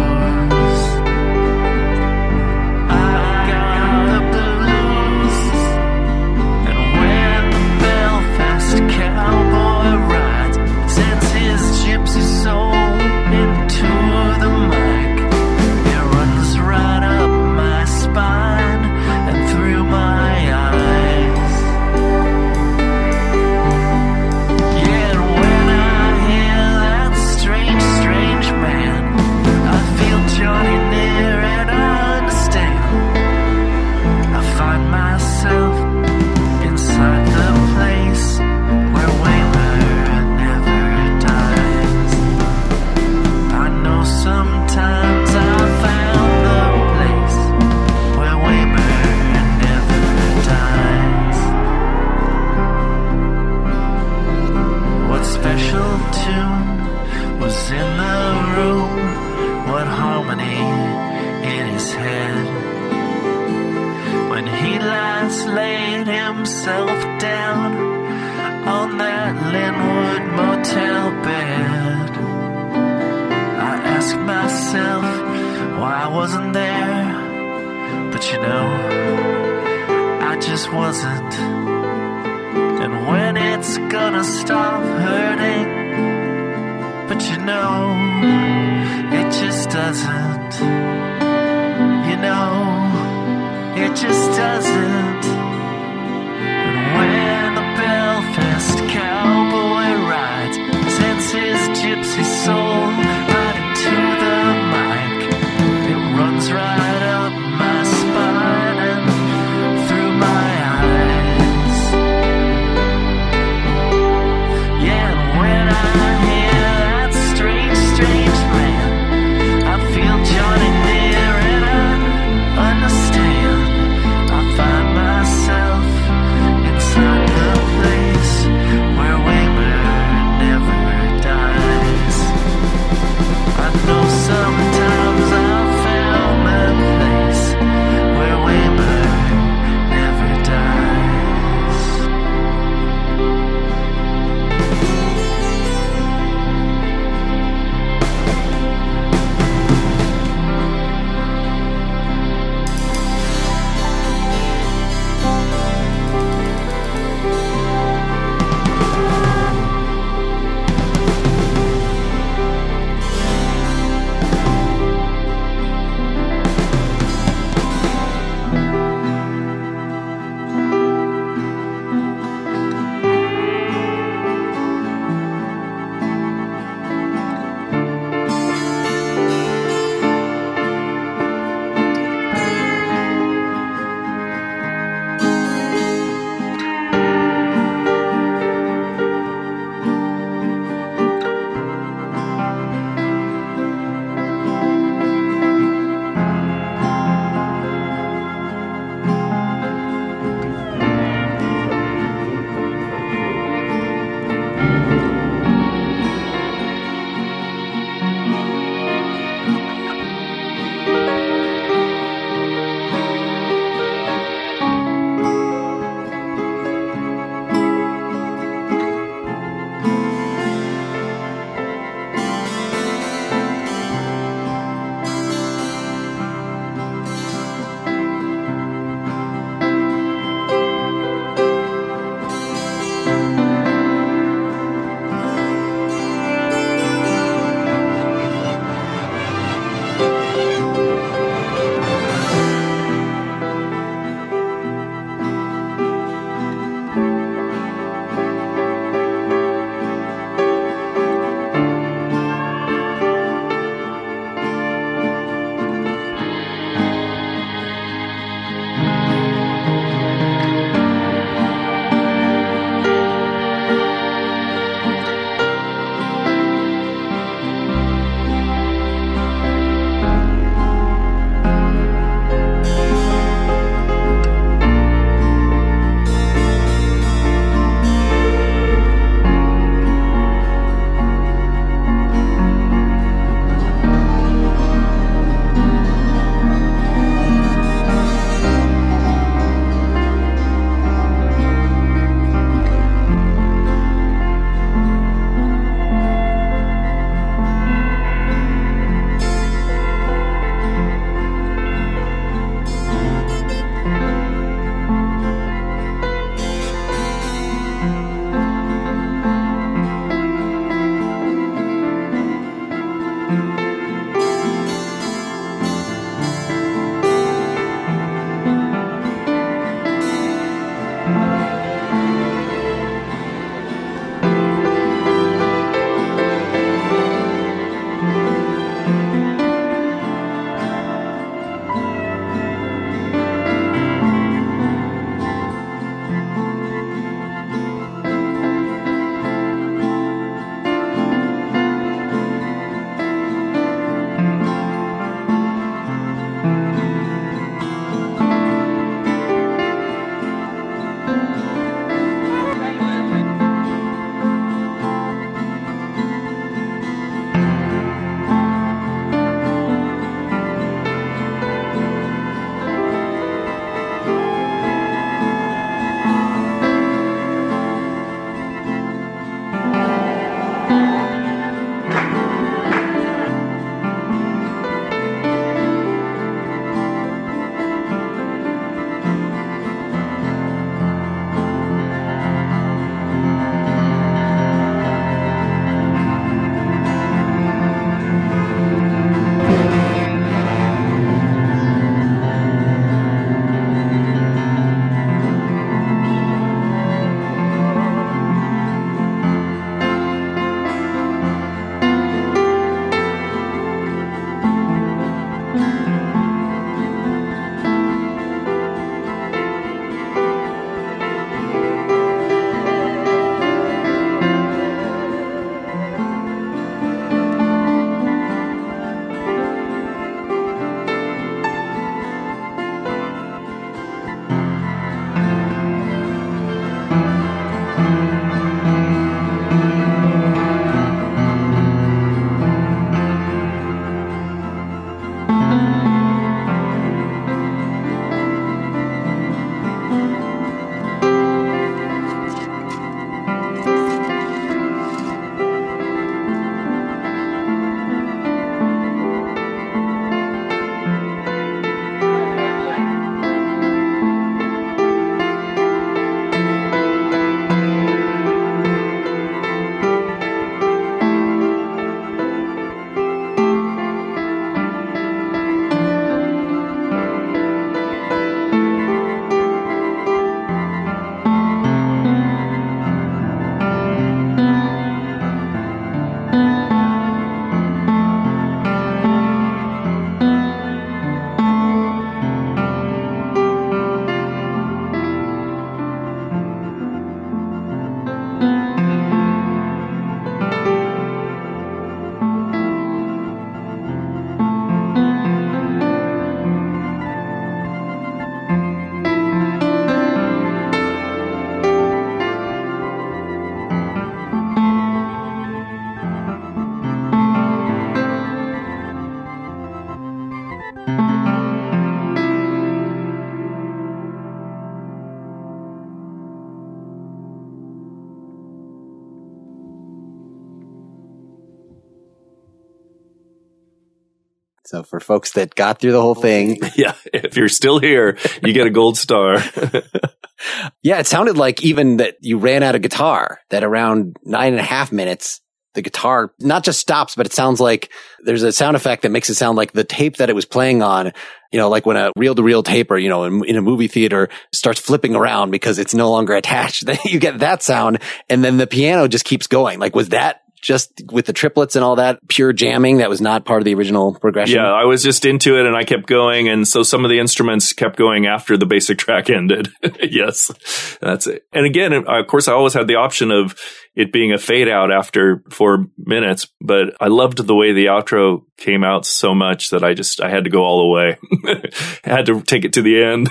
you know, I just wasn't. And when it's gonna stop hurting, but you know, it just doesn't. You know, it just doesn't.
So for folks that got through the whole thing,
Yeah. If you're still here, you get a gold star.
yeah, it sounded like even that you ran out of guitar, that around nine and a half minutes, the guitar not just stops, but it sounds like there's a sound effect that makes it sound like the tape that it was playing on, you know, like when a reel to reel tape or, you know, in, in a movie theater starts flipping around because it's no longer attached. Then you get that sound and then the piano just keeps going. Like, was that just with the triplets and all that pure jamming that was not part of the original progression?
Yeah, I was just into it and I kept going. And so some of the instruments kept going after the basic track ended. yes, that's it. And again, of course, I always had the option of it being a fade out after four minutes, but I loved the way the outro came out so much that I just, I had to go all the way. I had to take it to the end.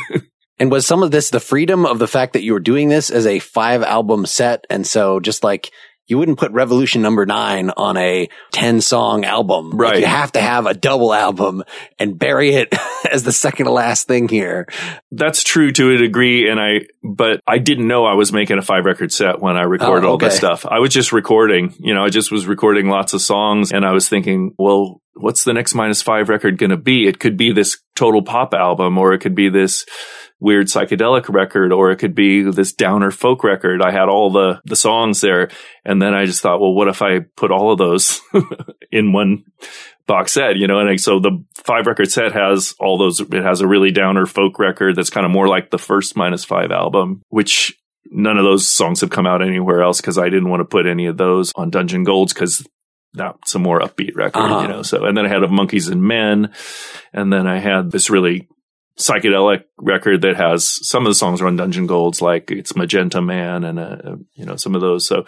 And was some of this the freedom of the fact that you were doing this as a five album set? And so just like you wouldn't put Revolution number nine on a 10 song album. Like,
Right.
you have to have a double album and bury it as the second to last thing here.
That's true to a degree. And I, but I didn't know I was making a five record set when I recorded
Oh,
all this stuff. I was just recording, you know, I just was recording lots of songs and I was thinking, well, what's the next minus five record going to be? It could be this total pop album or it could be this weird psychedelic record or it could be this downer folk record. I had all the, the songs there. And then I just thought, well, what if I put all of those in one box set, you know, and like, so the five record set has all those, it has a really downer folk record that's kind of more like the first minus five album, which none of those songs have come out anywhere else because I didn't want to put any of those on Dungeon Golds because that's a more upbeat record,
Uh-huh.
you know. So, and then I had a Monkees and Men, and then I had this really psychedelic record that has some of the songs are on Dungeon Golds, like it's Magenta Man and uh, you know some of those. So,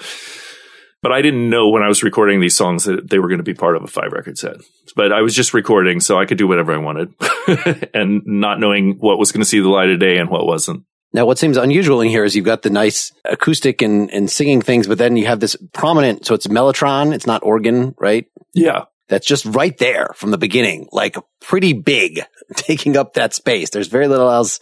but I didn't know when I was recording these songs that they were going to be part of a five record set. But I was just recording, so I could do whatever I wanted, and not knowing what was going to see the light of day and what wasn't.
Now, what seems unusual in here is you've got the nice acoustic and, and singing things, but then you have this prominent, so it's Mellotron. It's not organ, right?
Yeah,
That's just right there from the beginning, like pretty big, taking up that space. There's very little else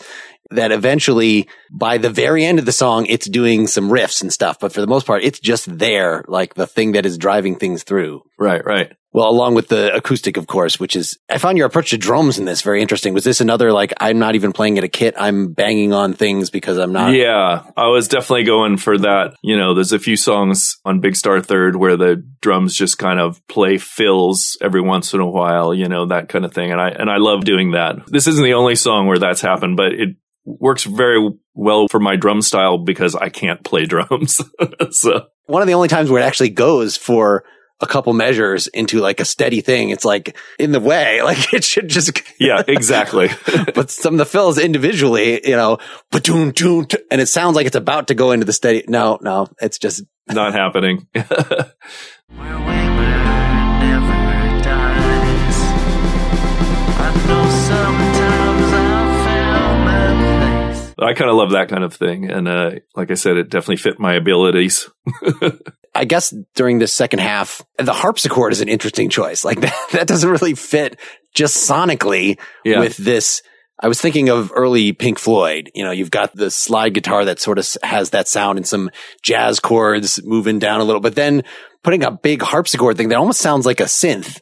that eventually by the very end of the song, it's doing some riffs and stuff. But for the most part, it's just there, like the thing that is driving things through.
right, right.
Well, along with the acoustic, of course, which is, I found your approach to drums in this very interesting. Was this another, like, I'm not even playing at a kit. I'm banging on things because I'm not.
Yeah, I was definitely going for that. You know, there's a few songs on Big Star Third where the drums just kind of play fills every once in a while, you know, that kind of thing. And I, and I love doing that. This isn't the only song where that's happened, but it works very well for my drum style because I can't play drums. so
One of the only times where it actually goes for a couple measures into like a steady thing. It's like in the way, like it should just,
yeah, exactly.
but some of the fills individually, you know, ba-doon, doon, t- and it sounds like it's about to go into the steady. No, no, it's just,
Not happening.
Where Waymer never dies. I know sometimes I found my place.
I kind of love that kind of thing. And, uh, like I said, it definitely fit my abilities.
I guess during the second half, the harpsichord is an interesting choice. Like that, that doesn't really fit just sonically
Yeah.
with this. I was thinking of early Pink Floyd. You know, you've got the slide guitar that sort of has that sound and some jazz chords moving down a little, but then putting a big harpsichord thing that almost sounds like a synth.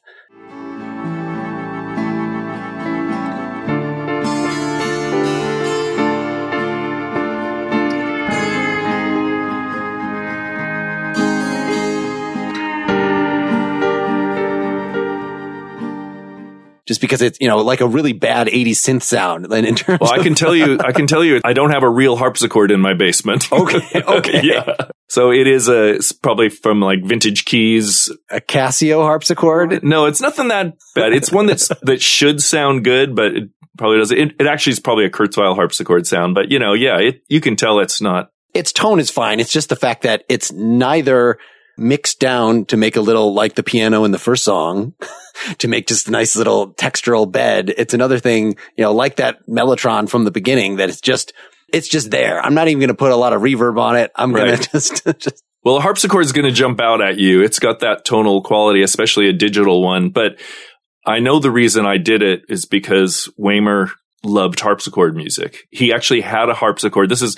Just because it's, you know, like a really bad 80s synth sound. And in terms
Well, I can tell you, I can tell you, I don't have a real harpsichord in my basement.
Okay, okay.
yeah. So it is a, it's probably from like vintage keys.
a Casio harpsichord.
No, it's nothing that bad. It's one that's, that should sound good, but it probably doesn't. It, it actually is probably a Kurzweil harpsichord sound, but you know, yeah, it, you can tell it's not.
its tone is fine. It's just the fact that it's neither mixed down to make a little like the piano in the first song to make just a nice little textural bed. It's another thing, you know, like that Mellotron from the beginning that it's just, it's just there. I'm not even going to put a lot of reverb on it. I'm going to just, just,
Well, a harpsichord is going to jump out at you. It's got that tonal quality, especially a digital one. But I know the reason I did it is because Waymer loved harpsichord music. He actually had a harpsichord. This is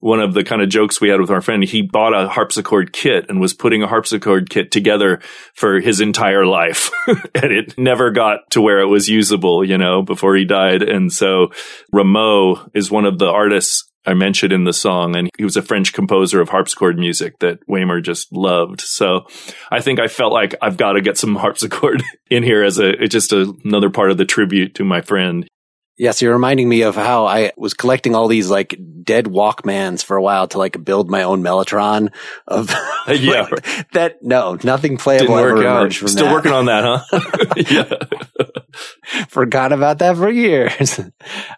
one of the kind of jokes we had with our friend, he bought a harpsichord kit and was putting a harpsichord kit together for his entire life. and it never got to where it was usable, you know, before he died. And so Rameau is one of the artists I mentioned in the song, and he was a French composer of harpsichord music that Wamer just loved. So I think I felt like I've got to get some harpsichord in here as a just a, another part of the tribute to my friend.
Yes, you're reminding me of how I was collecting all these like dead Walkmans for a while to like build my own Mellotron of
yeah
that no nothing playable
Didn't work
out.
Still
that.
working on that, huh?
yeah, forgot about that for years.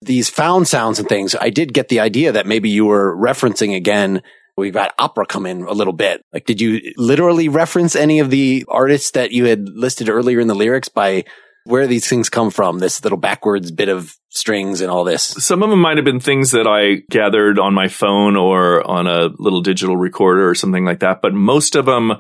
these found sounds and things. I did get the idea that maybe you were referencing again. We've got opera come in a little bit. Like, did you literally reference any of the artists that you had listed earlier in the lyrics by where these things come from, this little backwards bit of strings and all this.
Some of them might have been things that I gathered on my phone or on a little digital recorder or something like that, but most of them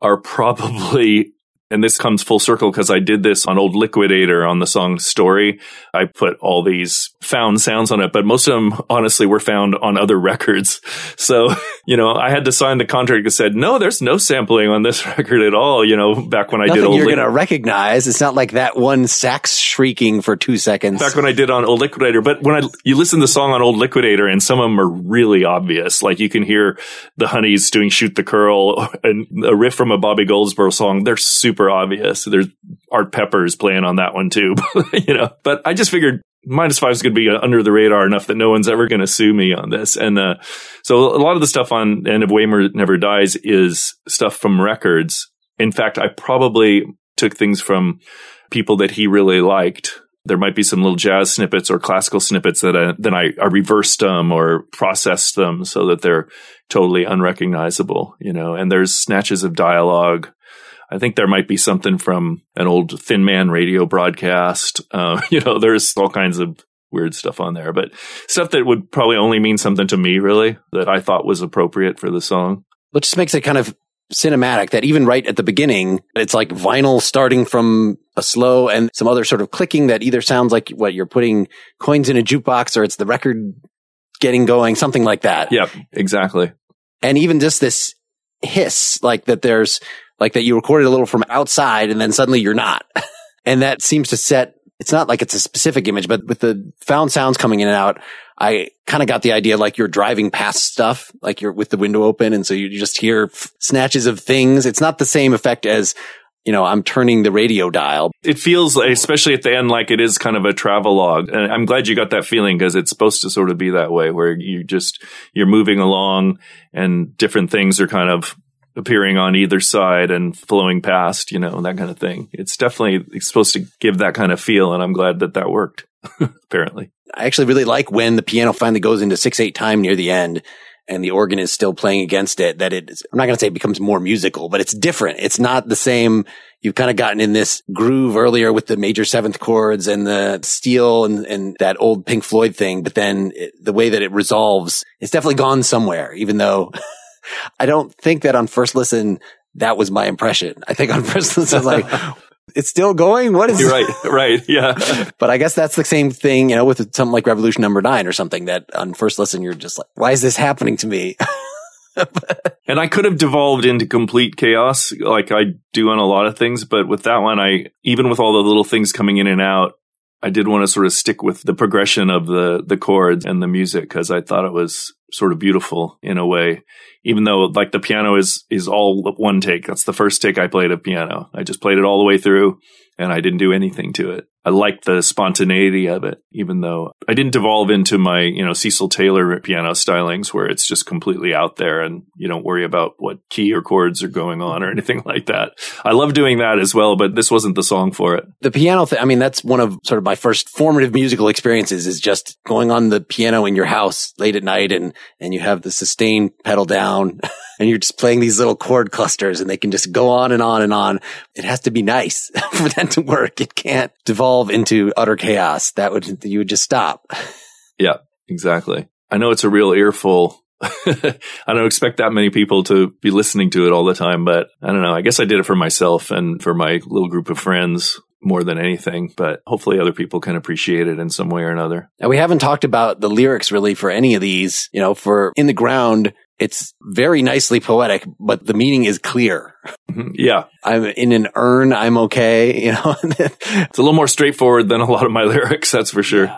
are probably and this comes full circle because I did this on Old Liquidator on the song Story. I put all these found sounds on it, but most of them honestly were found on other records. So, you know, I had to sign the contract that said, no, there's no sampling on this record at all. You know, back when I
Nothing
did Old
you're going to recognize. It's not like that one sax shrieking for two seconds.
Back when I did on Old Liquidator, but when I, you listen to the song on Old Liquidator and some of them are really obvious. Like you can hear the Honeys doing Shoot the Curl and a riff from a Bobby Goldsboro song. They're super super obvious. There's Art Peppers playing on that one too, you know. But I just figured minus five is going to be under the radar enough that no one's ever going to sue me on this. And uh, so a lot of the stuff on End of Wamer Never Dies is stuff from records. In fact, I probably took things from people that he really liked. There might be some little jazz snippets or classical snippets that I, then I, I reversed them or processed them so that they're totally unrecognizable, you know. And there's snatches of dialogue I think there might be something from an old Thin Man radio broadcast. Uh, you know, there's all kinds of weird stuff on there, but stuff that would probably only mean something to me, really, that I thought was appropriate for the song.
Which just makes it kind of cinematic that even right at the beginning, it's like vinyl starting from a slow and some other sort of clicking that either sounds like what you're putting coins in a jukebox or it's the record getting going, something like that.
Yeah, exactly.
And even just this hiss, like that there's like that you recorded a little from outside and then suddenly you're not. and that seems to set, it's not like it's a specific image, but with the found sounds coming in and out, I kind of got the idea like you're driving past stuff, like you're with the window open. And so you just hear snatches of things. It's not the same effect as, you know, I'm turning the radio dial.
It feels, especially at the end, like it is kind of a travelogue. And I'm glad you got that feeling because it's supposed to sort of be that way where you just, you're moving along and different things are kind of appearing on either side and flowing past, you know, that kind of thing. It's definitely supposed to give that kind of feel. And I'm glad that that worked, apparently.
I actually really like when the piano finally goes into six, eight time near the end and the organ is still playing against it that it I'm not going to say it becomes more musical, but it's different. It's not the same. You've kind of gotten in this groove earlier with the major seventh chords and the steel and, and that old Pink Floyd thing. But then it, the way that it resolves, it's definitely gone somewhere, even though I don't think that on first listen, that was my impression. I think on first listen, I was like, it's still going. What is
You're right? Right. Yeah.
but I guess that's the same thing, you know, with something like Revolution Number Nine or something that on first listen, you're just like, why is this happening to me?
and I could have devolved into complete chaos like I do on a lot of things, but with that one, I, even with all the little things coming in and out, I did want to sort of stick with the progression of the, the chords and the music because I thought it was sort of beautiful in a way even though like the piano is is all one take. That's the first take I played a piano. I just played it all the way through and I didn't do anything to it. I liked the spontaneity of it, even though I didn't devolve into my, you know, Cecil Taylor piano stylings where it's just completely out there and you don't worry about what key or chords are going on or anything like that. I love doing that as well, but this wasn't the song for it.
The piano thing, I mean, that's one of sort of my first formative musical experiences is just going on the piano in your house late at night and, and you have the sustain pedal down. and you're just playing these little chord clusters and they can just go on and on and on. It has to be nice for that to work. It can't devolve into utter chaos. That would, you would just stop.
Yeah, exactly. I know it's a real earful. I don't expect that many people to be listening to it all the time, but I don't know. I guess I did it for myself and for my little group of friends more than anything, but hopefully other people can appreciate it in some way or another.
And we haven't talked about the lyrics really for any of these, you know, for in the ground, it's very nicely poetic, but the meaning is clear.
Mhm. Yeah.
I'm in an urn. I'm okay. You know,
It's a little more straightforward than a lot of my lyrics, that's for sure.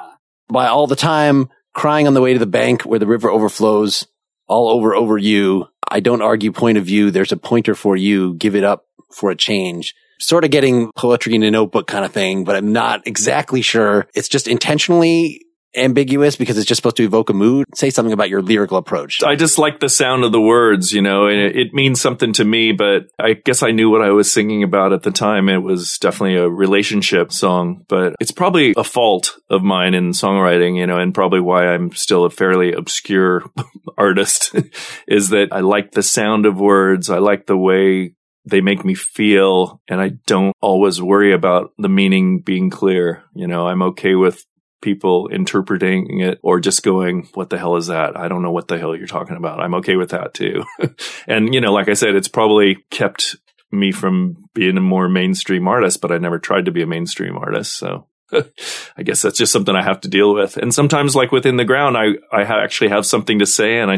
by all the time crying on the way to the bank where the river overflows all over, over you. I don't argue point of view. There's a pointer for you. Give it up for a change. Sort of getting poetry in a notebook kind of thing, but I'm not exactly sure. It's just intentionally ambiguous because it's just supposed to evoke a mood. Say something about your lyrical approach.
I just like the sound of the words, you know, and it, it means something to me, but I guess I knew what I was singing about at the time. It was definitely a relationship song, but it's probably a fault of mine in songwriting, you know, and probably why I'm still a fairly obscure artist is that I like the sound of words. I like the way they make me feel and I don't always worry about the meaning being clear. You know, I'm okay with people interpreting it or just going, what the hell is that? I don't know what the hell you're talking about. I'm okay with that too. and, you know, like I said, it's probably kept me from being a more mainstream artist, but I never tried to be a mainstream artist. So I guess that's just something I have to deal with. And sometimes like within the ground, I, I ha- actually have something to say and I,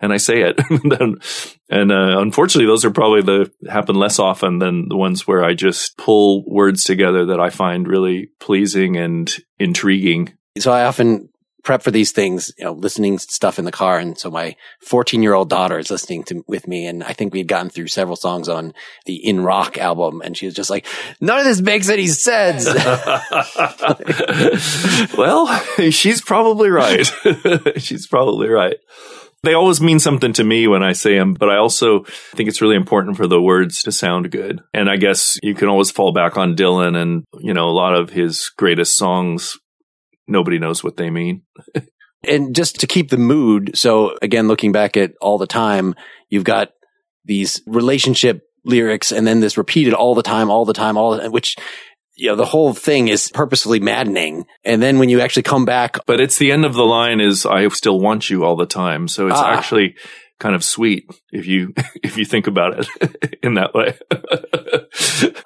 and I say it. and, uh, unfortunately, those are probably the happen less often than the ones where I just pull words together that I find really pleasing and intriguing.
So I often prep for these things, you know, listening to stuff in the car. And so my 14 year old daughter is listening to with me. And I think we had gotten through several songs on the In Rock album. And she was just like, none of this makes any sense.
well, she's probably right. she's probably right. They always mean something to me when I say them, but I also think it's really important for the words to sound good. And I guess you can always fall back on Dylan and, you know, a lot of his greatest songs, nobody knows what they mean.
and just to keep the mood. So again, looking back at all the time, you've got these relationship lyrics and then this repeated all the time, all the time, all the, which, you know, the whole thing is purposefully maddening. And then when you actually come back,
But it's the end of the line is I still want you all the time. So it's
Ah.
actually kind of sweet if you if you think about it in that way.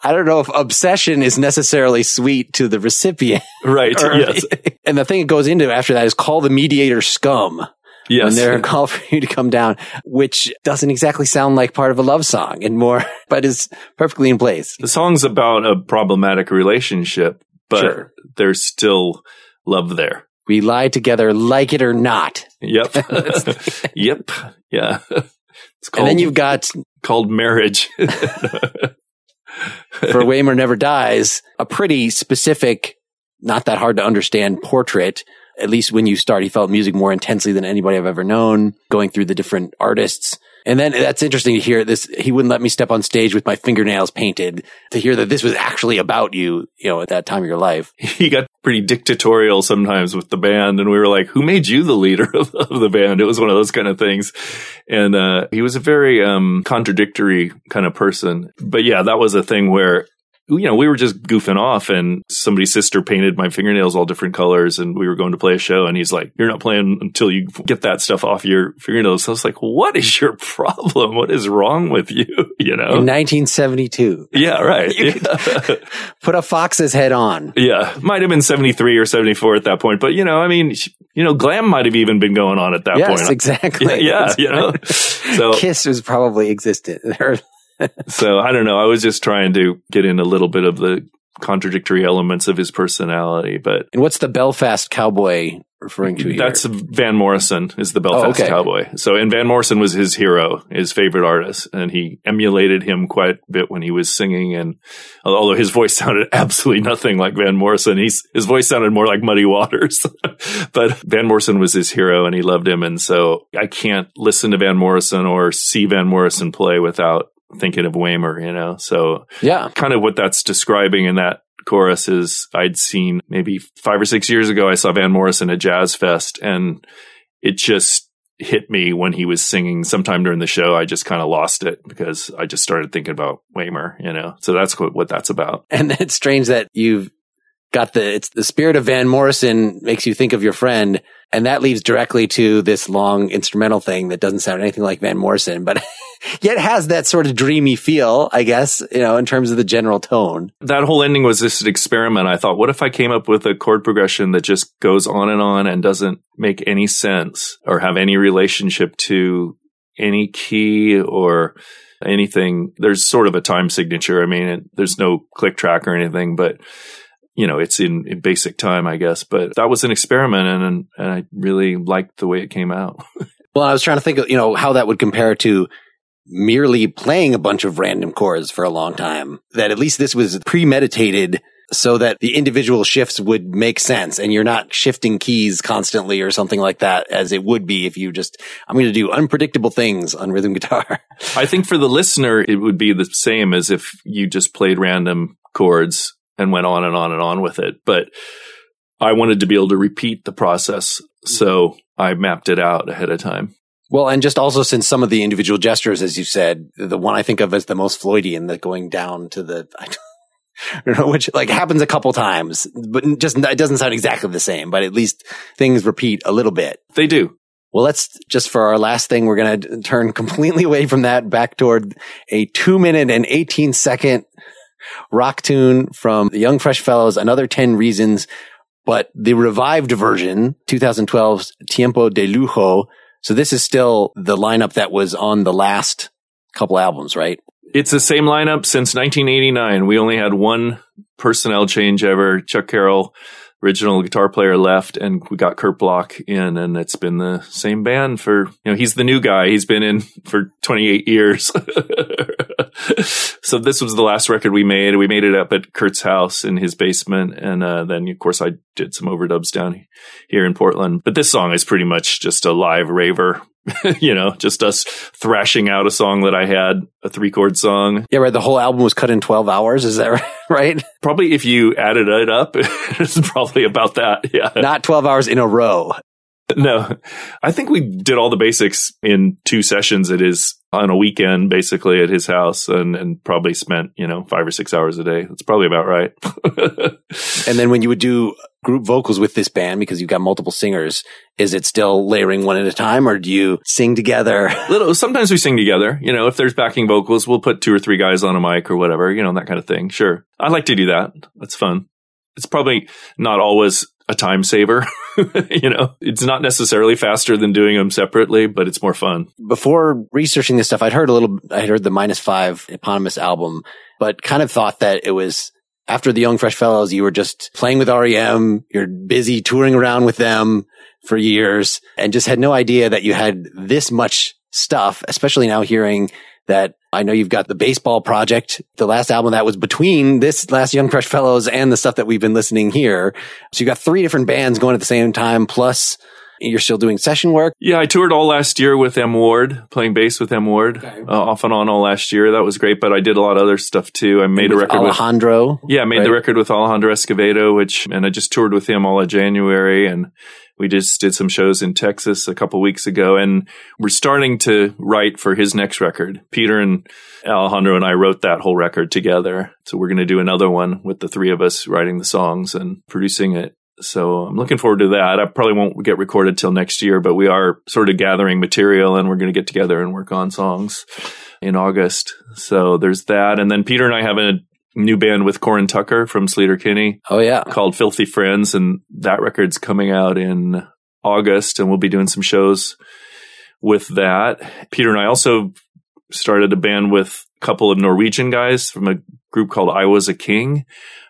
I don't know if obsession is necessarily sweet to the recipient.
right. Yes.
And the thing it goes into after that is call the mediator scum
Yes.
when they're call for you to come down, which doesn't exactly sound like part of a love song and more, but is perfectly in place.
the song's about a problematic relationship, but
Sure.
there's still love there.
We lie together, like it or not.
Yep. yep. Yeah. It's called,
and then you've got
called marriage.
for Waymer Never Dies, a pretty specific, not that hard to understand portrait. At least when you start, he felt music more intensely than anybody I've ever known, going through the different artists. And then that's interesting to hear this. He wouldn't let me step on stage with my fingernails painted to hear that this was actually about you, you know, at that time of your life.
he got pretty dictatorial sometimes with the band and we were like who made you the leader of, of the band it was one of those kind of things and uh, he was a very um, contradictory kind of person but yeah that was a thing where you know we were just goofing off and somebody's sister painted my fingernails all different colors and we were going to play a show and he's like you're not playing until you get that stuff off your fingernails so i was like what is your problem what is wrong with you you know
In 1972,
yeah right yeah.
put a fox's head on.
Yeah, might have been 73 or 74 at that point, but you know, I mean, you know, glam might have even been going on at that point.
yes,
point.
exactly.
Yeah, you know. So
Kiss was probably existed.
So I don't know, I was just trying to get in a little bit of the contradictory elements of his personality, but
and what's the Belfast cowboy referring to here?
that's Van Morrison is the Belfast
Oh, okay.
cowboy. So and Van Morrison was his hero, his favorite artist, and he emulated him quite a bit when he was singing and although his voice sounded absolutely nothing like Van Morrison, he's, his voice sounded more like Muddy Waters. but Van Morrison was his hero and he loved him. And so I can't listen to Van Morrison or see Van Morrison play without thinking of Waymer, you know? So
yeah.
kind of what that's describing in that chorus is I'd seen maybe five or six years ago, I saw Van Morrison at Jazz Fest and it just hit me when he was singing sometime during the show. I just kind of lost it because I just started thinking about Waymer, you know? So that's what, what that's about.
And it's strange that you've got the, it's the spirit of Van Morrison makes you think of your friend. And that leads directly to this long instrumental thing that doesn't sound anything like Van Morrison, but yet has that sort of dreamy feel, I guess, you know, in terms of the general tone.
That whole ending was just an experiment. I thought, what if I came up with a chord progression that just goes on and on and doesn't make any sense or have any relationship to any key or anything. There's sort of a time signature. I mean, it, there's no click track or anything, but you know, it's in, in, basic time, I guess. But that was an experiment, and, and I really liked the way it came out.
well, I was trying to think of you know how that would compare to merely playing a bunch of random chords for a long time. That at least this was premeditated so that the individual shifts would make sense and you're not shifting keys constantly or something like that as it would be if you just, I'm going to do unpredictable things on rhythm guitar.
I think for the listener, it would be the same as if you just played random chords and went on and on and on with it. But I wanted to be able to repeat the process. So I mapped it out ahead of time.
Well, and just also since some of the individual gestures, as you said, the one I think of as the most Floydian, the going down to the, which like happens a couple times, but just it doesn't sound exactly the same, but at least things repeat a little bit.
They do.
Well, let's just for our last thing, we're going to turn completely away from that back toward a two minute and 18 second rock tune from the Young Fresh Fellows, another 10 reasons, but the revived version, 2012's Tiempo de Lujo. So this is still the lineup that was on the last couple albums, right?
It's the same lineup since 1989. We only had one personnel change ever. Chuck Carroll original guitar player left and we got Kurt Block in and it's been the same band for, you know, he's the new guy. He's been in for 28 years. so this was the last record we made. We made it up at Kurt's house in his basement. And, uh, then of course I did some overdubs down here in Portland. But this song is pretty much just a live raver you know, just us thrashing out a song that I had, a three chord song.
Yeah, right. The whole album was cut in 12 hours. Is that right?
Probably if you added it up, it's probably about that. Yeah.
Not 12 hours in a row.
No, I think we did all the basics in two sessions at his on a weekend, basically at his house, and and probably spent you know five or six hours a day. That's probably about right.
and then when you would do group vocals with this band because you've got multiple singers, is it still layering one at a time, or do you sing together?
Little. Sometimes we sing together. You know, if there's backing vocals, we'll put two or three guys on a mic or whatever. You know, that kind of thing. Sure, I like to do that. That's fun. It's probably not always a time saver. you know, it's not necessarily faster than doing them separately, but it's more fun.
Before researching this stuff, I'd heard a little, I heard the minus five eponymous album, but kind of thought that it was after the Young Fresh Fellows, you were just playing with REM. You're busy touring around with them for years and just had no idea that you had this much stuff, especially now hearing that I know you've got the baseball project, the last album that was between this last Young Fresh Fellows and the stuff that we've been listening here. So you've got three different bands going at the same time, plus you're still doing session work.
Yeah, I toured all last year with M Ward, playing bass with M Ward, okay. uh, off and on all last year. That was great, but I did a lot of other stuff too. I made
a
record
Alejandro.
with Alejandro. Yeah, I made right? the record with Alejandro Escovedo, which and I just toured with him all of January and we just did some shows in Texas a couple weeks ago, and we're starting to write for his next record. Peter and Alejandro and I wrote that whole record together. So we're going to do another one with the three of us writing the songs and producing it. So I'm looking forward to that. I probably won't get recorded till next year, but we are sort of gathering material and we're going to get together and work on songs in August. So there's that. And then Peter and I have a new band with Corin Tucker from Sleater-Kinney.
Oh yeah.
Called Filthy Friends. And that record's coming out in August and we'll be doing some shows with that. Peter and I also started a band with a couple of Norwegian guys from a group called I Was a King,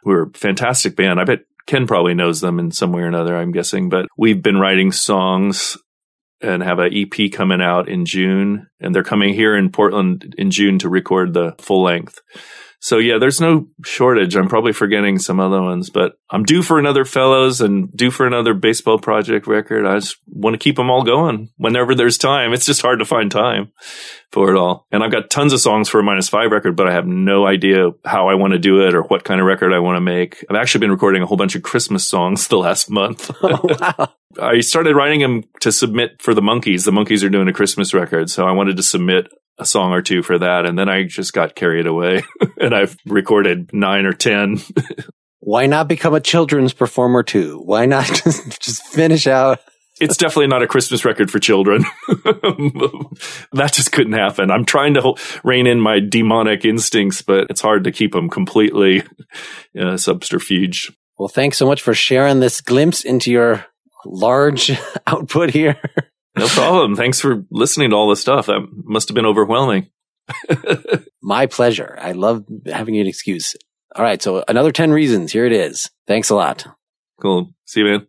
We're a fantastic band. I bet Ken probably knows them in some way or another, I'm guessing, but we've been writing songs and have an EP coming out in June and they're coming here in Portland in June to record the full length. So yeah, there's no shortage. I'm probably forgetting some other ones, but I'm due for another fellows and due for another baseball project record. I just want to keep them all going whenever there's time. It's just hard to find time for it all. And I've got tons of songs for a minus five record, but I have no idea how I want to do it or what kind of record I want to make. I've actually been recording a whole bunch of Christmas songs the last month. Oh, wow. I started writing them to submit for the Monkees. The Monkees are doing a Christmas record. So I wanted to submit a song or two for that. And then I just got carried away and I've recorded nine or 10.
Why not become a children's performer too? Why not just, just finish out?
It's definitely not a Christmas record for children. that just couldn't happen. I'm trying to rein in my demonic instincts, but it's hard to keep them completely uh, subterfuge.
Well, thanks so much for sharing this glimpse into your large output here.
no problem. Thanks for listening to all this stuff. That must have been overwhelming.
My pleasure. I love having an excuse. All right. So another 10 reasons. Here it is. Thanks a lot.
Cool. See you, man.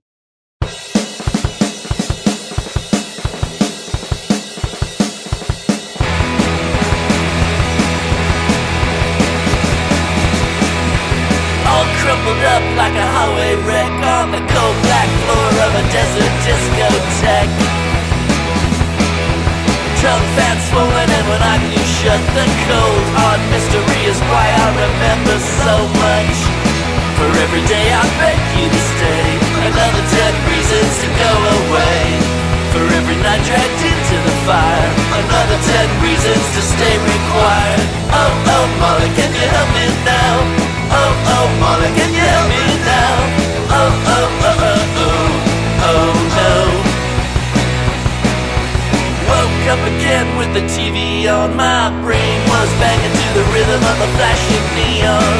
Molly, can you help me now? Oh, oh, Molly, can you help me now? Oh, oh, oh, oh, oh, oh, no woke up again with the TV on. My brain was banging to the rhythm of the flashing neon.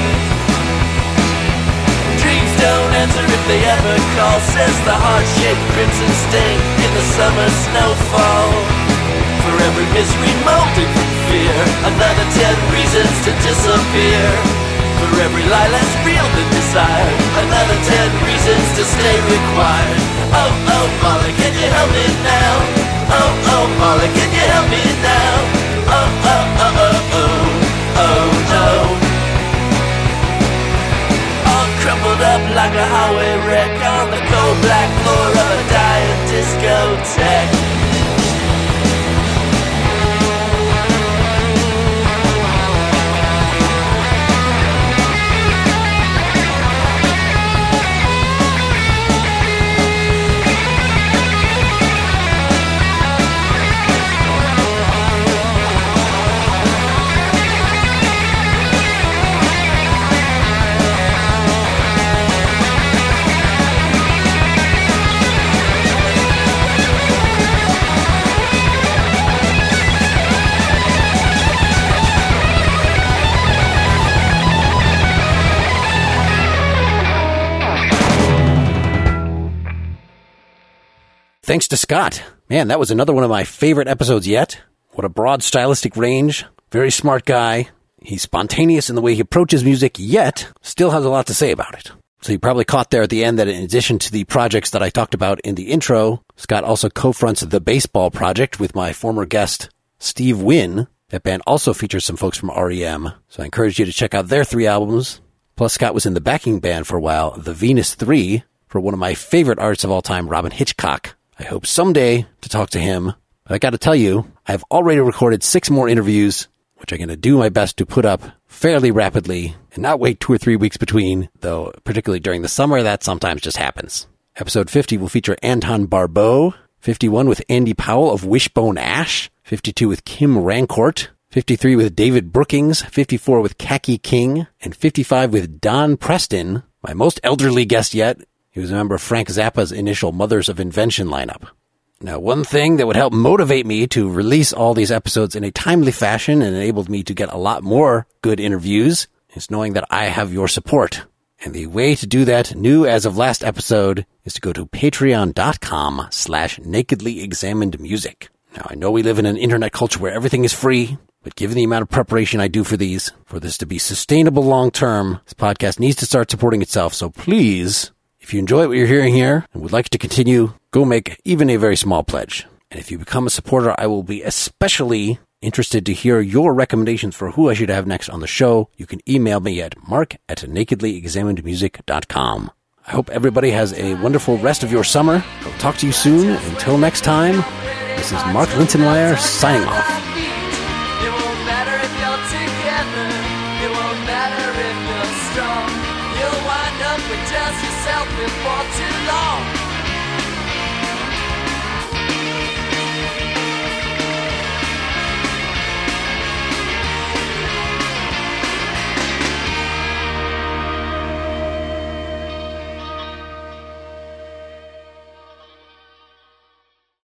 Dreams don't answer if they ever call, says the heart-shaped crimson stain in the summer snowfall. Every misery molded from fear, another ten reasons to disappear. For every lie less real than desire, another ten reasons to stay required. Oh, oh, Molly, can you help me now? oh, oh, Molly, can you help me now? Oh, oh, oh, oh, oh, oh, no. All crumpled up like a highway wreck on the cold black floor of a dying discotheque.
Thanks to Scott. Man, that was another one of my favorite episodes yet. What a broad stylistic range. Very smart guy. He's spontaneous in the way he approaches music, yet still has a lot to say about it. So you probably caught there at the end that in addition to the projects that I talked about in the intro, Scott also co-fronts the baseball project with my former guest, Steve Wynn. That band also features some folks from REM. So I encourage you to check out their three albums. Plus Scott was in the backing band for a while, the Venus Three, for one of my favorite artists of all time, Robyn Hitchcock. I hope someday to talk to him. But I got to tell you, I've already recorded six more interviews, which I'm going to do my best to put up fairly rapidly and not wait two or three weeks between, though particularly during the summer, that sometimes just happens. Episode 50 will feature Anton Barbeau, 51 with Andy Powell of Wishbone Ash, 52 with Kim Rancourt, 53 with David Brookings, 54 with Kaki King, and 55 with Don Preston, my most elderly guest yet, he was a member of Frank Zappa's initial Mothers of Invention lineup. Now, one thing that would help motivate me to release all these episodes in a timely fashion and enabled me to get a lot more good interviews is knowing that I have your support. And the way to do that, new as of last episode, is to go to patreon.com slash nakedly examined music. Now, I know we live in an internet culture where everything is free, but given the amount of preparation I do for these, for this to be sustainable long term, this podcast needs to start supporting itself. So please if you enjoy what you're hearing here and would like to continue, go make even a very small pledge. And if you become a supporter, I will be especially interested to hear your recommendations for who I should have next on the show. You can email me at mark at nakedlyexaminedmusic.com. I hope everybody has a wonderful rest of your summer. I'll talk to you soon. Until next time, this is Mark Linsenmayer signing off.